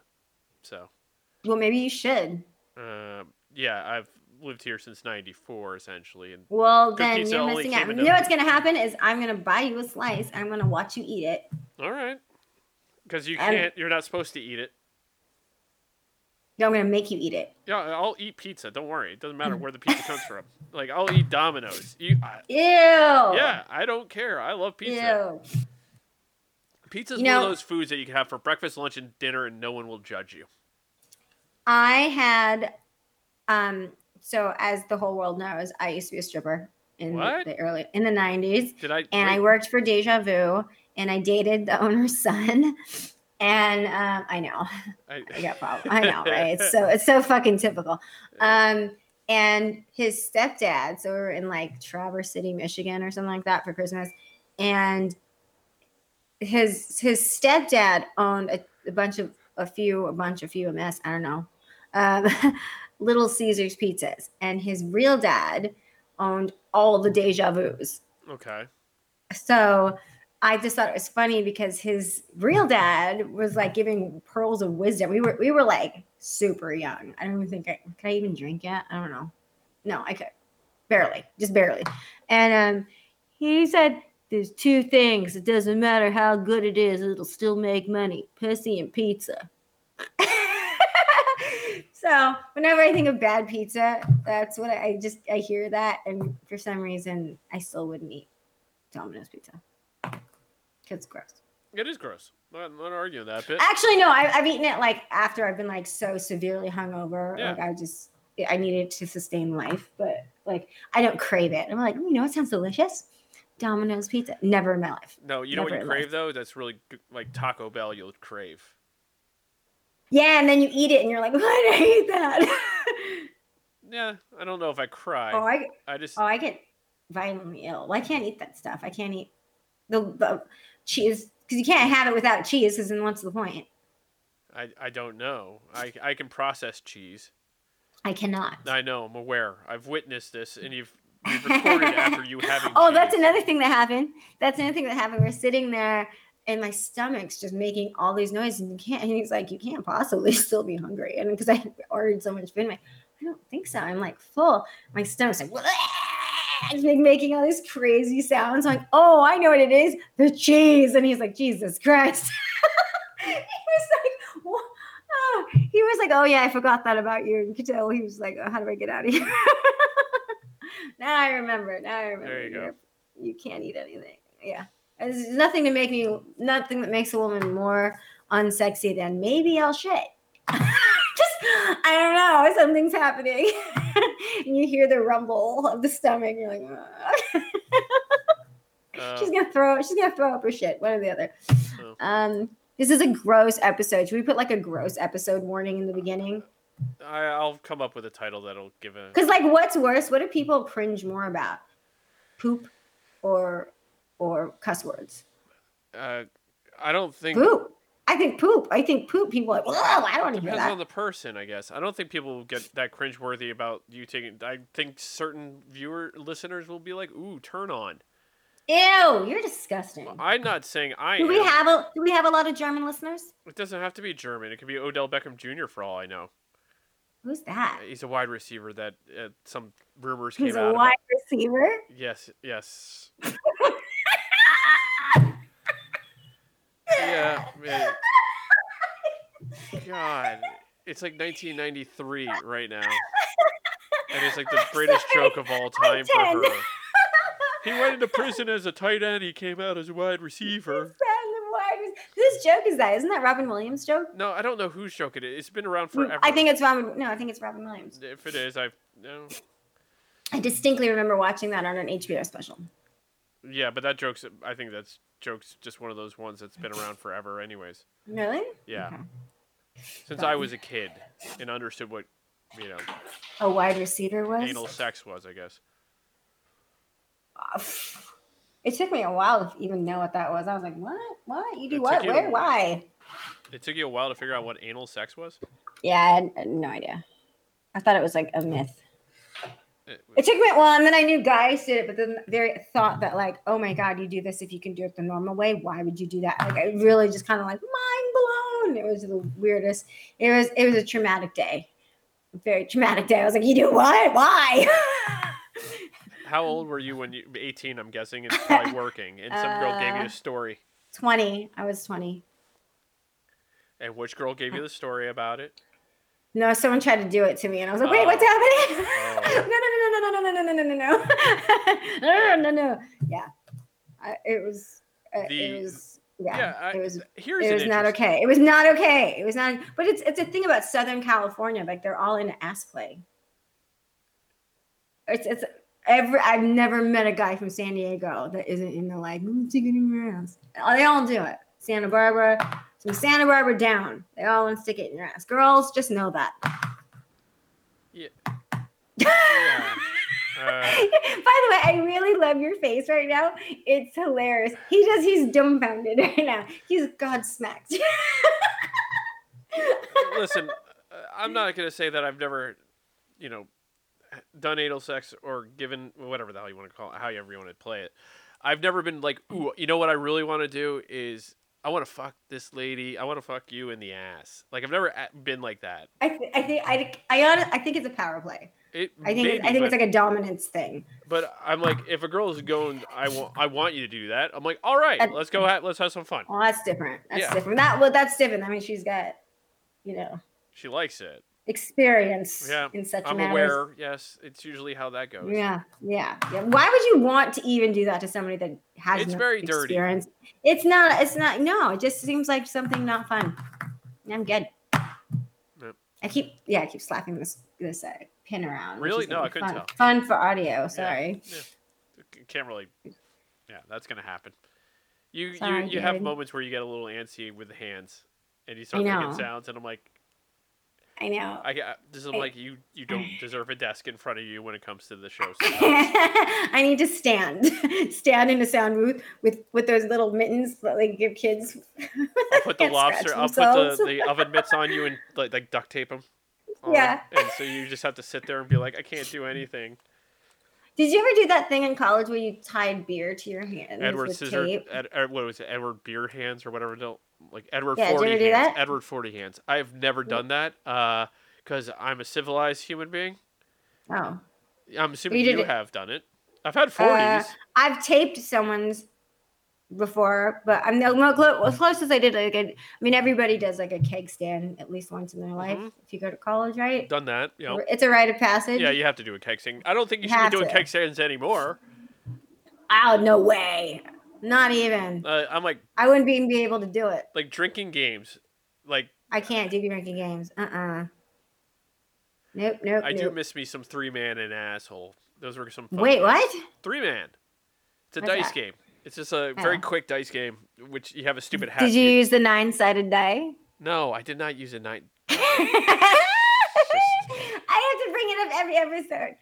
So. Well, maybe you should. Um. yeah. I've lived here since '94 essentially, and Well, then you're missing out. You know what's gonna happen is I'm gonna buy you a slice. I'm gonna watch you eat it. all right. Because you can't. You're not supposed to eat it. No, I'm gonna make you eat it. Yeah, I'll eat pizza. Don't worry. It doesn't matter [LAUGHS] where the pizza comes from. Like I'll eat Domino's. You, I, Ew. yeah, I don't care. I love pizza. Ew. Pizza's You one of those foods that you can have for breakfast, lunch, and dinner, and no one will judge you. I had, um, so as the whole world knows, I used to be a stripper in What? the early in the '90s, Did I? and I worked for Deja Vu, and I dated the [LAUGHS] owner's son. And um, I know, I, [LAUGHS] I got problems. I know, [LAUGHS] right? It's so it's so fucking typical. Um, and his stepdad, so we were in like Traverse City, Michigan, or something like that for Christmas, and his his stepdad owned a, a bunch of a few a bunch a few a mess I don't know, um, Little Caesars pizzas, and his real dad owned all the Deja Vu's. okay. So I just thought it was funny because his real dad was like giving pearls of wisdom. We were we were like super young. I don't even think I could I even drink yet. I don't know. No, I could barely, just barely. And um, he said, "There's two things. It doesn't matter how good it is. It'll still make money: pussy and pizza." [LAUGHS] so whenever I think of bad pizza, that's what I, I just I hear that, and for some reason, I still wouldn't eat Domino's pizza. It's gross. It is gross. Not, not arguing that bit. Actually, no, I, I've eaten it like after I've been like so severely hungover. Yeah. Like I just, I needed to sustain life, but like I don't crave it. I'm like, "Mm, you know, it sounds delicious. Domino's pizza. Never in my life. No, you know what Never you crave life. though? That's really good, like Taco Bell. You'll crave. Yeah, and then you eat it and you're like, [LAUGHS] why did I eat that? [LAUGHS] Yeah, I don't know if I cry. oh, I, I just oh, I get violently ill. Well, I can't eat that stuff. I can't eat the, the cheese because you can't have it without cheese. Because then what's the point? I, I don't know. I I can process cheese. I cannot. I know. I'm aware. I've witnessed this, and you've you've [LAUGHS] recorded after you having. oh, that's another thing that happened. That's another thing that happened. We're sitting there and my stomach's just making all these noises and you can't and he's like, You can't possibly [LAUGHS] still be hungry. And because I ordered so much food, I'm like, I don't think so. I'm like full. My stomach's like it's like making all these crazy sounds. I'm like, oh, I know what it is. The cheese. And he's like, Jesus Christ. [LAUGHS] he was like, what? Oh, ah, he was like, oh yeah, I forgot that about you. You could tell he was like, oh, how do I get out of here? [LAUGHS] now I remember. Now I remember. There you go. You can't eat anything. Yeah. There's nothing to make me nothing that makes a woman more unsexy than maybe I'll shit. [LAUGHS] Just I don't know. Something's happening. [LAUGHS] and you hear the rumble of the stomach. You're like, Uh, she's gonna throw she's gonna throw up her shit, one or the other. Oh. Um this is a gross episode. Should we put like a gross episode warning in the beginning? I, I'll come up with a title that'll give a. Because like, what's worse? What do people cringe more about? Poop or or cuss words? Uh, I don't think Poop. I think poop. I think poop. People are like, oh, I don't hear depends on the person, I guess. I don't think people will get that cringeworthy about you taking. I think certain viewer listeners will be like, "Ooh, turn on." Ew, you're disgusting. I'm not saying I. Do we am. have a do we have a lot of German listeners? It doesn't have to be German. It could be Odell Beckham Jr. for all I know. Who's that? He's a wide receiver that uh, some rumors came out. He's a about. wide receiver. Yes, yes. [LAUGHS] yeah, man. God, it's like 1993 right now, and it's like the I'm [LAUGHS] greatest sorry. joke of all time for her. [LAUGHS] He went into prison as a tight end. He came out as a wide receiver. Whose joke is that? Isn't that Robin Williams' joke? No, I don't know whose joke it is. It's been around Mm, forever. I think it's Robin. No, I think it's Robin Williams. if it is, I've no. I distinctly remember watching that on an HBO special. Yeah, but that joke's. I think that's joke's just one of those ones that's been around forever, anyways. Really? Yeah. Okay. Since I was a kid and understood what, you know, A wide receiver was. anal sex was, I guess. [SIGHS] It took me a while to even know what that was. I was like, "What? What? You do It what? took a Where? Why?" It took you a while to figure out what anal sex was. Yeah, I had no idea. I thought it was like a myth. It- It took me well, and then I knew guys did it, but then they thought that like, oh my god, you do this if you can do it the normal way. Why would you do that? Like, I really just kind of like mind blown. It was the weirdest. It was it was a traumatic day, very traumatic day. I was like, you do what? Why? [LAUGHS] How old were you when you? 18, I'm guessing, and probably [LAUGHS] working. And some girl gave you Uh, a story. Twenty. I was twenty. And which girl gave you the story about it? No, someone tried to do it to me, and I was like, "Wait, what's Oh. happening? Oh. no, no, no, no, no, no, no, no, no, no, no, no, no, no, no." Yeah, I, it was. Uh, The- it was. Yeah, Yeah, I, it was. here's It was not okay. It was not okay. It was not. But it's it's a thing about Southern California. Like they're all into ass play. It's it's every. I've never met a guy from San Diego that isn't into like "Mm, stick it in your ass. They all do it. Santa Barbara, from Santa Barbara down, they all want to stick it in your ass. Girls, just know that. Yeah. [LAUGHS] Yeah. Uh, By the way, I really love your face right now. It's hilarious. He just he's dumbfounded [LAUGHS] right now. He's God smacked. [LAUGHS] listen, uh, I'm not gonna say that I've never, you know, done anal sex or given whatever the hell you want to call it, however you want to play it. I've never been like, ooh, you know what I really want to do is I want to fuck this lady. I want to fuck you in the ass. Like I've never been like that. I, th- I think I I, I think it's a power play. It, I think maybe, I think but, it's like a dominance thing. but I'm like, if a girl is going, I want, I want you to do that. I'm like, all right, Uh, let's go, ha- let's have some fun. Well, that's different. That's Yeah. different. That well, that's different. I mean, she's got, you know, She likes it. Experience Yeah, in such I'm matters. aware. Yes, it's usually how that goes. Yeah, yeah, yeah. Why would you want to even do that to somebody that has It's no very dirty. experience? It's not. It's not. No, it just seems like something not fun. I'm good. Yep. I keep. Yeah, I keep slapping this this uh, pin around. Really? No, I couldn't fun, tell. Fun for audio. Sorry. Yeah. C- Can't really. Yeah, that's gonna happen. You Sorry, you you have moments where you get a little antsy with the hands, and you start making sounds, and I'm like, I know. I get this is I- like you you don't [LAUGHS] deserve a desk in front of you when it comes to the show. [LAUGHS] I need to stand, [LAUGHS] stand in a sound booth with with those little mittens that they give kids. I'll put the lobster. I'll put the, the oven mitts on you and like, like duct tape them. Yeah. And so you just have to sit there and be like, I can't do anything. Did you ever do that thing in college where you tied beer to your hands Edward with Scissor, tape? Ed, Ed- what was it? Edward Beer Hands or whatever. Like Edward Yeah, Forty Hands. Edward Forty Hands. I've never done that because I'm a civilized human being. Oh, I'm assuming You you, have done it. I've had forties. Uh, I've taped someone's before, but I'm the mo- clo- as close as I did. Like, I mean, everybody does like a keg stand at least once in their life Mhm. if you go to college, right? Done that. You know. It's a rite of passage. Yeah, you have to do a keg stand. I don't think you You should be doing to. keg stands anymore. Oh no way, not even. Uh, I'm like I wouldn't even be able to do it. like drinking games. Like I can't do drinking games. Uh uh Nope, nope. I do miss me some three man and asshole. Those were some. Fun Wait, games. what? Three man. It's a What's dice that? game. It's just a very Oh. quick dice game, which you have a stupid hat. Did you use the nine-sided die? No, I did not use a night. [LAUGHS] I have to bring it up every episode.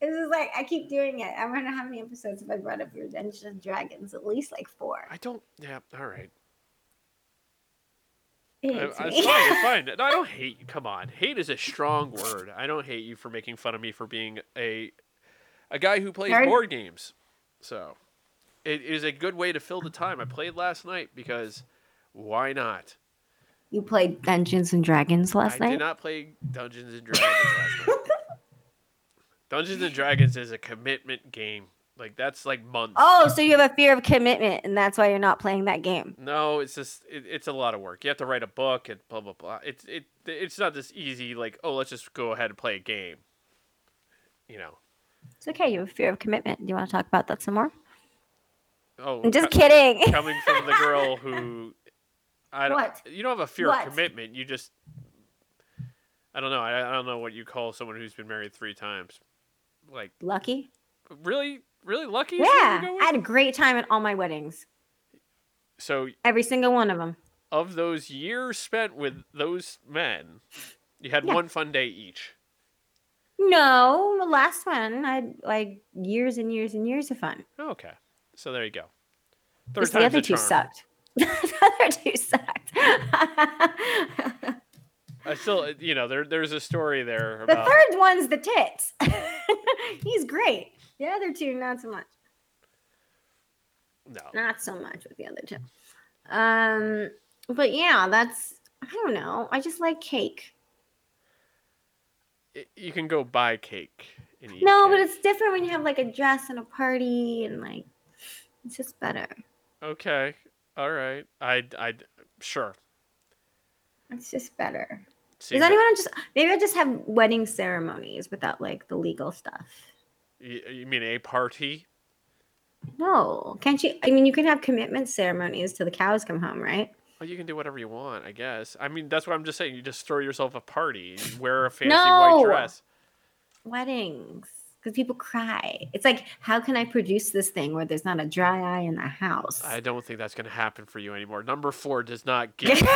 This is like I keep doing it. I wonder how many episodes have I brought up your Dungeons and Dragons? At least like four. I don't. Yeah. All right. It I, I- it's fine. It's [LAUGHS] fine. No, I don't hate you. Come on. Hate is a strong word. I don't hate you for making fun of me for being a a guy who plays Nerd. board games. So it is a good way to fill the time. I played last night because why not? You played Dungeons and Dragons last I night. I did not play Dungeons and Dragons last night. [LAUGHS] Dungeons and Dragons is a commitment game. Like that's like months. Oh, so you have a fear of commitment, and that's why you're not playing that game. No, it's just it, it's a lot of work. You have to write a book and blah blah blah. It's it it's not this easy. Like oh, let's just go ahead and play a game. You know. It's okay. You have a fear of commitment. Do you want to talk about that some more? Oh, I'm just kidding. [LAUGHS] coming from the girl who I don't. What? You don't have a fear What? of commitment. You just. I don't know. I, I don't know what you call someone who's been married three times. Like Lucky. really, really lucky. is what you Yeah, I had a great time at all my weddings. So Every single one of them. of those years spent with those men, you had Yeah. one fun day each. No, the last one I had like years and years and years of fun. Okay, so there you go. Third Just the other two charm. sucked. [LAUGHS] the other two sucked. [LAUGHS] I still, you know, there there's a story there the third one's the tits. [LAUGHS] He's great. The other two, not so much. no, Not so much with the other two. Um, but yeah, that's I don't know. I just like cake. You can go buy cake. No, but it's different when you have like a dress and a party and like it's just better. okay. All right, I I sure. It's just better. See, Does anyone just maybe I just have wedding ceremonies without like the legal stuff? You, you mean a party? No, can't you? I mean, you can have commitment ceremonies till the cows come home, right? Well, you can do whatever you want, I guess. I mean, that's what I'm just saying. You just throw yourself a party, wear a fancy No! white dress. Weddings, because people cry. It's like, how can I produce this thing where there's not a dry eye in the house? I don't think that's going to happen for you anymore. Number four does not [LAUGHS] get. [LAUGHS]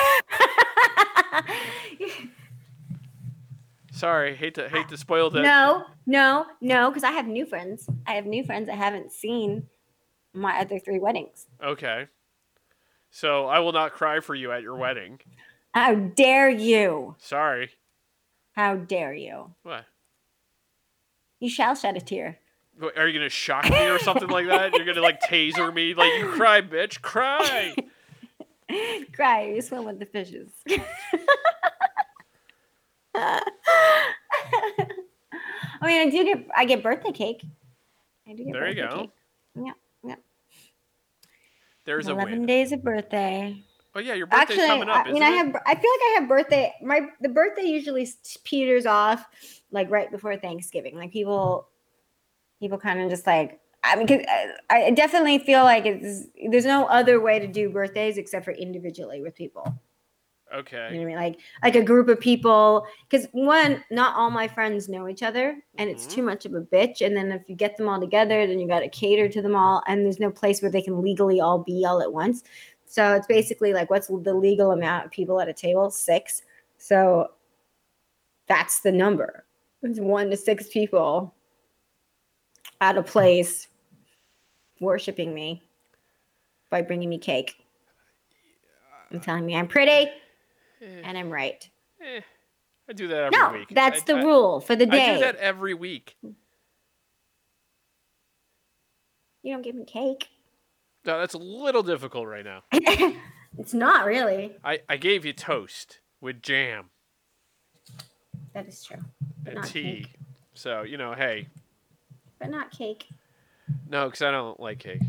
Sorry, hate to hate to spoil the. no, no, no, because I have new friends. I have new friends I haven't seen my other three weddings. Okay. So I will not cry for you at your wedding. How dare you? Sorry. How dare you? What? You shall shed a tear. What, Are you gonna shock me or something like that? You're gonna like taser me, like you cry, bitch, cry. [LAUGHS] Cry, you swim with the fishes. [LAUGHS] I mean, I do get I get birthday cake. I do get There you go. cake. Yeah, yeah. There's a Eleven win. days of birthday. Oh yeah, your birthday's Actually, coming up. I mean, I have. I feel like I have birthday. My the birthday usually peters off like right before Thanksgiving. Like people, people kind of just like. I mean, 'cause uh, I, I definitely feel like it's there's no other way to do birthdays except for individually with people. You know what I mean? Like like a group of people. Because one, not all my friends know each other, and it's Mhm. too much of a bitch. And then if you get them all together, then you got to cater to them all, and there's no place where they can legally all be all at once. So it's basically like, what's the legal amount of people at a table? Six. So that's the number. It's one to six people at a place worshiping me by bringing me cake and telling me I'm pretty Eh, and I'm right. eh, I do that every No, week. that's I- the I- rule for the day. I do that every week. You don't give me cake. No, that's a little difficult right now. [LAUGHS] it's not really. I, I gave you toast with jam That is true. And tea. cake. So, you know, hey. But not cake. No, because I don't like cake.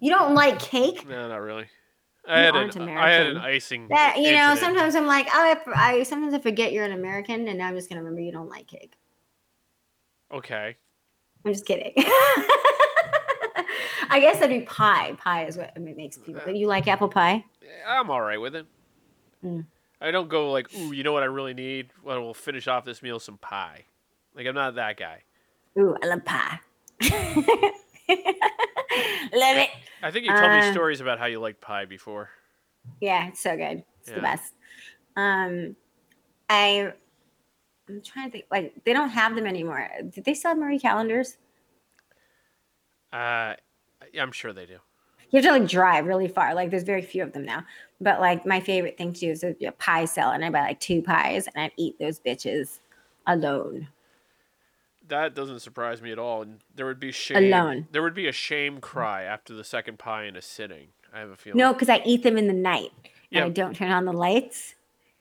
You don't like cake? No, not really. I had, aren't an, I had an icing. That you know, incident. sometimes I'm like, oh, I, I sometimes I forget you're an American, and now I'm just gonna remember you don't like cake. Okay. I'm just kidding. [LAUGHS] I guess that'd be pie. Pie is what I mean, makes people. You like apple pie? I'm all right with it. Mm. I don't go like, ooh, you know what I really need? Well, we'll finish off this meal some pie. Like I'm not that guy. Ooh, I love pie. [LAUGHS] [LAUGHS] love it. I think you told me Uh, stories about how you liked pie before. Yeah, it's so good. It's Yeah. the best. Um, I I'm trying to think. Like they don't have them anymore. Did they still have Marie Callender's? Uh, I'm sure they do. You have to like drive really far. Like there's very few of them now. But like my favorite thing to do is a, pie sale, and I buy like two pies, and I'd eat those bitches alone. That doesn't surprise me at all. And there would be shame. Alone. There would be a shame cry after the second pie in a sitting. I have a feeling. No, because I eat them in the night, Yeah. and I don't turn on the lights,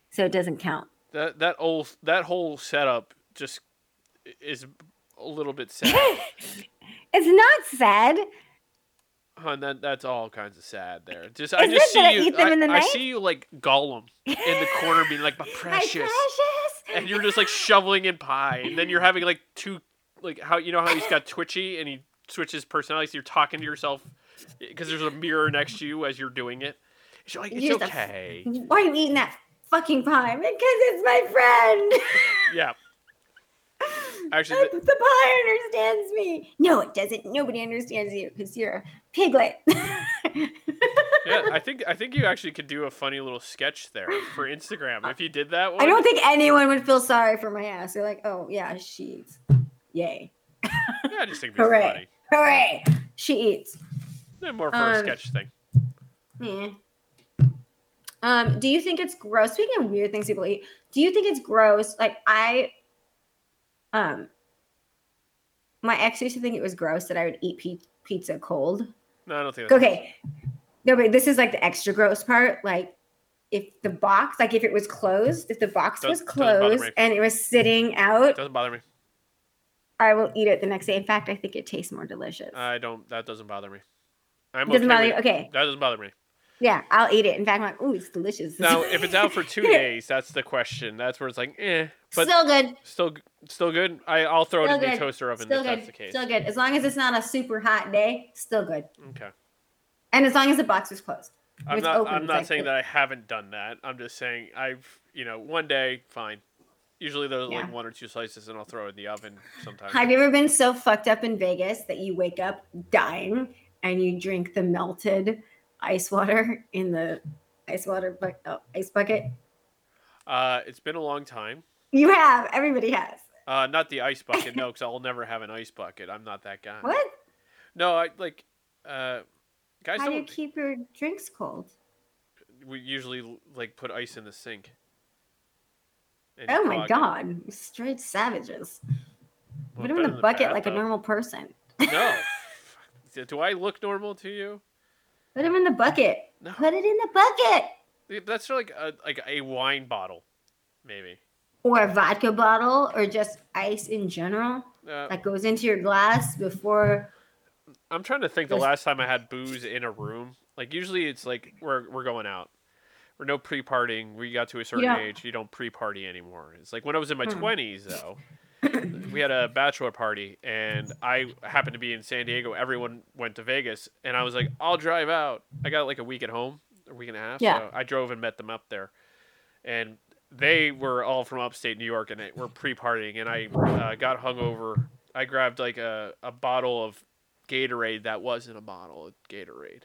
so it doesn't count. That that old that whole setup just is a little bit sad. [LAUGHS] It's not sad. Hun, that that's all kinds of sad there. [LAUGHS] Just I just it that I see you. I, I see you like Gollum in the corner, being like, "My [LAUGHS] My precious," precious. and you're just like shoveling in pie, and then you're [LAUGHS] having like two, like how you know how he's got twitchy and he switches personalities. So you're talking to yourself eh, because there's a mirror next to you as you're doing it. She's like, "It's You're okay." Why are you eating that fucking pie? Because it's my friend. Yeah. Actually, the, the pie understands me. No, it doesn't. Nobody understands you because you're a piglet. [LAUGHS] yeah, I think I think you actually could do a funny little sketch there for Instagram if you did that one. I don't think anyone would feel sorry for my ass. They're like, oh yeah, she eats. Yay. Yeah, I just think it'd be [LAUGHS] Hooray. funny. Hooray. She eats. Yeah, more for a Um, sketch thing. Yeah. Um, do you think it's gross? Speaking of weird things people eat, do you think it's gross? Like I um my ex used to think it was gross that I would eat pi- pizza cold. No, I don't think. That's Okay. No, but this is like the extra gross part. Like if the box, like if it was closed, if the box Does- was closed and it was sitting out, doesn't bother me. I will eat it the next day. In fact, I think it tastes more delicious. I don't. That doesn't bother me. I'm doesn't okay bother you? Okay. That doesn't bother me. Yeah, I'll eat it. In fact, I'm like, ooh, it's delicious. Now, if it's out for [LAUGHS] two days, that's the question. That's where it's like, eh, but still good. still, still good. I, I'll throw Still it in the good. toaster oven Still if good. that's the case. Still good. As long as it's not a super hot day, still good. Okay. And as long as the box is closed. I'm not. open, I'm not like saying it- that I haven't done that. I'm just saying I've, you know, one day, fine. Usually there's Yeah. like one or two slices, and I'll throw it in the oven sometimes. Have you ever been so fucked up in Vegas that you wake up dying and you drink the melted ice water in the ice water bu- oh, ice bucket? Uh, it's been a long time. You have. Everybody has. Uh, not the ice bucket, no, because I'll never have an ice bucket. I'm not that guy. What? No, I like. Uh, guys How do you keep your drinks cold? We usually like put ice in the sink. Oh my clog it. god. Straight savages. Well, Put them in the bucket like a normal person. No. [LAUGHS] Do I look normal to you? Put them in the bucket. No. Put it in the bucket. That's like a like a wine bottle, maybe. Or a vodka bottle or just ice in general Uh, that goes into your glass before I'm trying to think the last time I had booze in a room. Like usually it's like we're we're going out. We're no pre-partying. We got to a certain age, you don't pre-party anymore. It's like when I was in my Hmm. 20s though. We had a bachelor party and I happened to be in San Diego. Everyone went to Vegas and I was like, "I'll drive out." I got like a week at home, a week and a half. Yeah. So I drove and met them up there. And they were all from upstate New York and they were pre-partying and I uh, got hungover. I grabbed like a, a bottle of Gatorade that wasn't a bottle of Gatorade.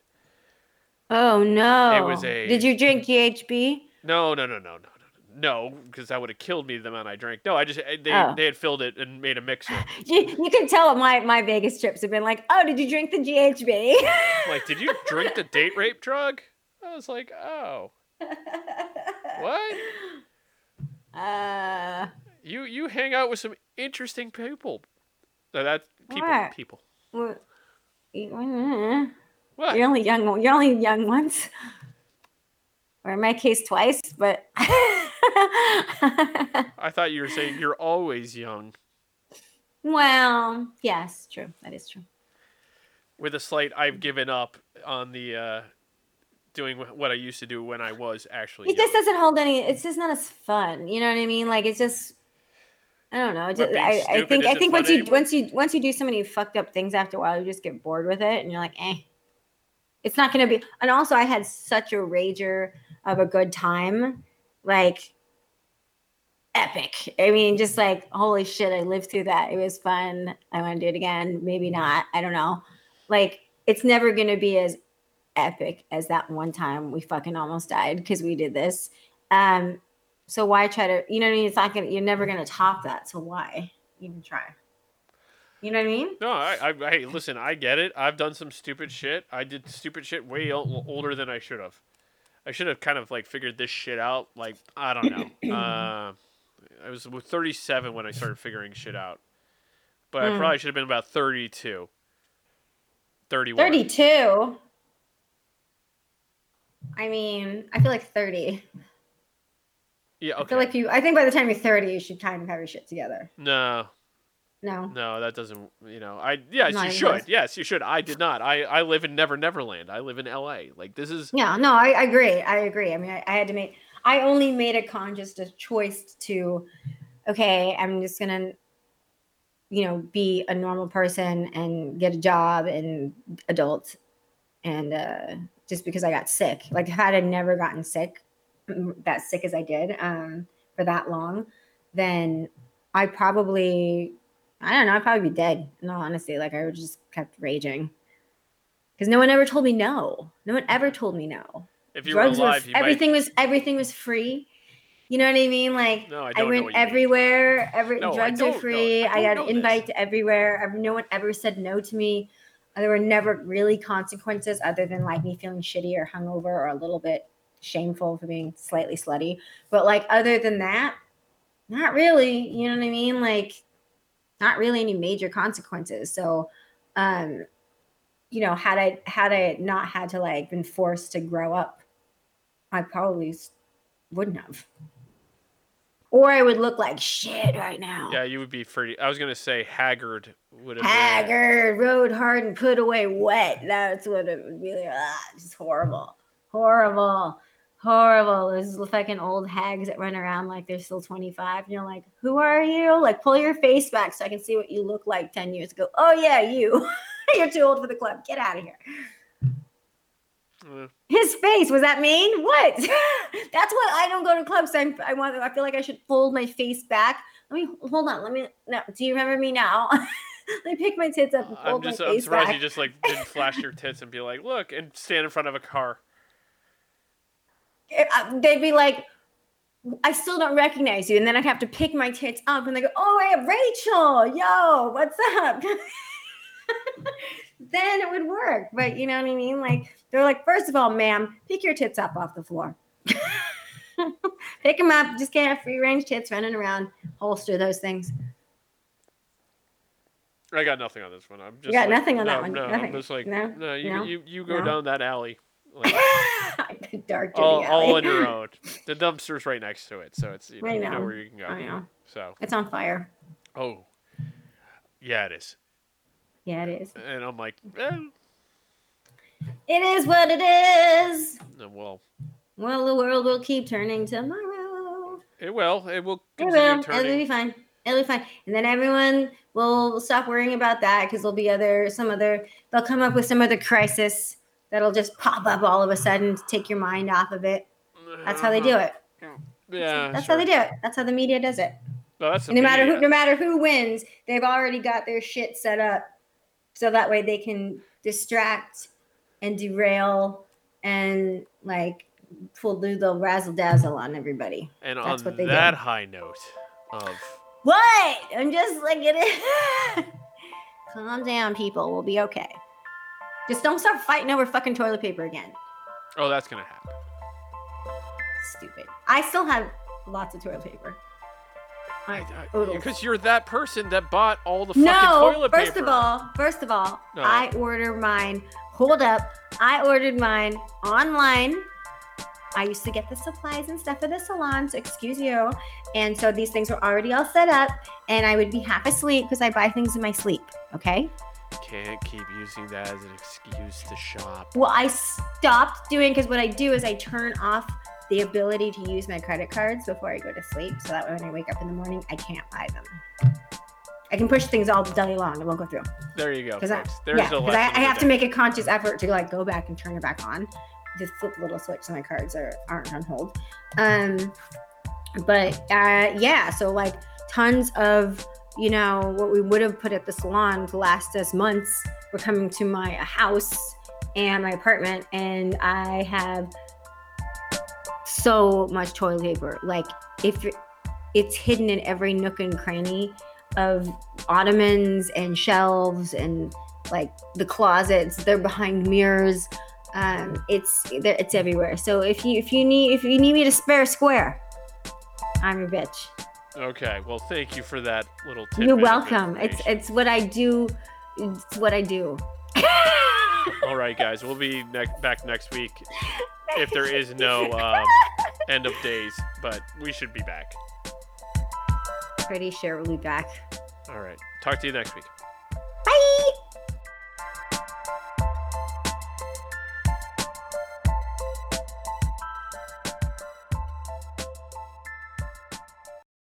Oh no. It was a- Did you drink GHB? No, no, no, no, no, no, because that would have killed me the amount I drank. No, I just they Oh. they had filled it and made a mixer. [LAUGHS] You, you can tell my my Vegas trips have been like, "Oh, did you drink the GHB?" like, did you drink the date rape drug? I was like, oh, what? [LAUGHS] Uh, You you hang out with some interesting people. No, that's people. What? People. what? You're only young. You're only young once, or in my case, twice. But [LAUGHS] [LAUGHS] I thought you were saying you're always young. well, yes, true. That is true. with a slight I've given up on the uh, doing what I used to do when I was actually. It just doesn't hold any. It's just not as fun. You know what I mean? Like it's just. I don't know. just- I, I think I think once you anymore? once you once you do so many fucked up things after a while, you just get bored with it, and you're like, eh. It's not gonna be. And also, I had such a rager of a good time, like epic. I mean, just like holy shit, I lived through that. It was fun. I want to do it again. Maybe not. I don't know. Like it's never gonna be as epic as that one time we fucking almost died because we did this. Um, so why try to? You know what I mean? It's not gonna. You're never gonna top that. So why even try? You know what I mean? No, I, I, hey, listen, I get it. I've done some stupid shit. I did stupid shit way o- older than I should have. I should have kind of like figured this shit out. Like I don't know. [CLEARS THROAT] uh, I was 37 when I started figuring shit out, but I Mm. probably should have been about 32. 31. Thirty-two. I mean, I feel like thirty. Yeah. Okay. I feel like you. I think by the time you're thirty, you should kind of have your shit together. no, No. no, that doesn't. You know, I yes, Not you should. Yes, you should. I did not. I I live in Never Neverland. I live in L.A. Like this is. Yeah, no, I, I agree. I agree. I mean, I, I had to make, I only made a conscious a choice to, okay, I'm just gonna, you know, be a normal person and get a job and adult, and uh, just because I got sick, like had I never gotten sick, mm, that sick as I did, um, for that long, then I probably, I don't know, I'd probably be dead. In all honesty, like I would just kept raging because no one ever told me no. No one ever told me no. If you were Drugs alive, were you might. everything was everything was free. You know what I mean? Like No, I I, went what you mean. everywhere. Every No, drugs are free. I I, got this. invite to everywhere. No one ever said no to me. There were never really consequences other than like me feeling shitty or hungover or a little bit shameful for being slightly slutty. But like other than that, not really. You know what I mean? Like not really any major consequences. So um you know, had I had I not had to like been forced to grow up, I probably wouldn't have. Or I would look like shit right now. Yeah, you would be pretty. I was gonna say haggard would have been. Haggard, rode hard and put away wet. That's what it would be like. Ah, just horrible. Horrible. Horrible. Those fucking old hags that run around like they're still 25. And you're like, who are you? Like, pull your face back so I can see what you look like 10 years ago. Oh, yeah, you. [LAUGHS] you're too old for the club. Get out of here. His face was that mean? What? [LAUGHS] That's what I don't go to clubs. I'm, I want. I feel like I should fold my face back. Let me hold on. Let me. No, do you remember me now? [LAUGHS] Let me pick my tits up and I'm just. I'm surprised back. you just like didn't flash your [LAUGHS] tits and be like, "Look," and stand in front of a car. Uh, They'd be like, I still don't recognize you, and then I'd have to pick my tits up, and they go, "Oh, hey, Rachel, yo, what's up?" then it would work. But you know what I mean? Like they're like, first of all, ma'am, pick your tits up off the floor. [LAUGHS] pick them up. Just can't have free range tits running around. Holster those things. I got nothing on this one. I'm just. you got like, nothing on no, that one? No, I'm just like, No? no, you, No? you, you go No? down that alley, like, [LAUGHS] the dark all, all on your own. [LAUGHS] The dumpster's right next to it, so it's you know, you know. where you can go. I know. So, It's on fire. oh, yeah, it is. Yeah, it is. And I'm like, eh, It is what it is. Uh, well, Well, the world will keep turning tomorrow. it will. It will It will. It'll be fine. It'll be fine. And then everyone will stop worrying about that because there'll be other, some other, they'll come up with some other crisis that'll just pop up all of a sudden to take your mind off of it. That's how they do it. Yeah, That's sure. how they do it. That's how the media does it. No, that's no matter who, no matter who wins, they've already got their shit set up, so that way they can distract and derail and like pull do the razzle dazzle on everybody. And That's on what they that high note of What? I'm just like it is. [LAUGHS] Calm down, people. We'll be okay. Just don't start fighting over fucking toilet paper again. oh, that's gonna happen. Stupid. I still have lots of toilet paper. Because oh, oh. you're that person that bought all the fucking No, toilet first paper. of all, first of all, No. I order mine. Hold up. I ordered mine online. I used to get the supplies and stuff for the salons, excuse you. And so these things were already all set up, and I would be half asleep because I buy things in my sleep. Okay. can't keep using that as an excuse to shop. Well, I stopped doing because what I do is I turn off the ability to use my credit cards before I go to sleep, so that way when I wake up in the morning, I can't buy them. I can push things all day long; it won't go through. There you go, Because I. There's yeah, lesson. I, I have to make a conscious effort to like go back and turn it back on. Just flip a little switch so my cards are aren't on hold. Um, but uh, yeah, so like tons of you know what we would have put at the salon to last us months were coming to my house and my apartment, and I have so much toilet paper. Like if it's hidden in every nook and cranny of ottomans and shelves and like the closets they're behind mirrors. Um it's it's everywhere. So if you if you need if you need me to spare a square i'm your bitch. Okay, well, thank you for that little tip. you're welcome. It's it's what i do. It's what i do. [LAUGHS] All right, guys, we'll be ne- back next week if there is no um, [LAUGHS] end of days, but we should be back. Pretty share. we'll be back All right, talk to you next week.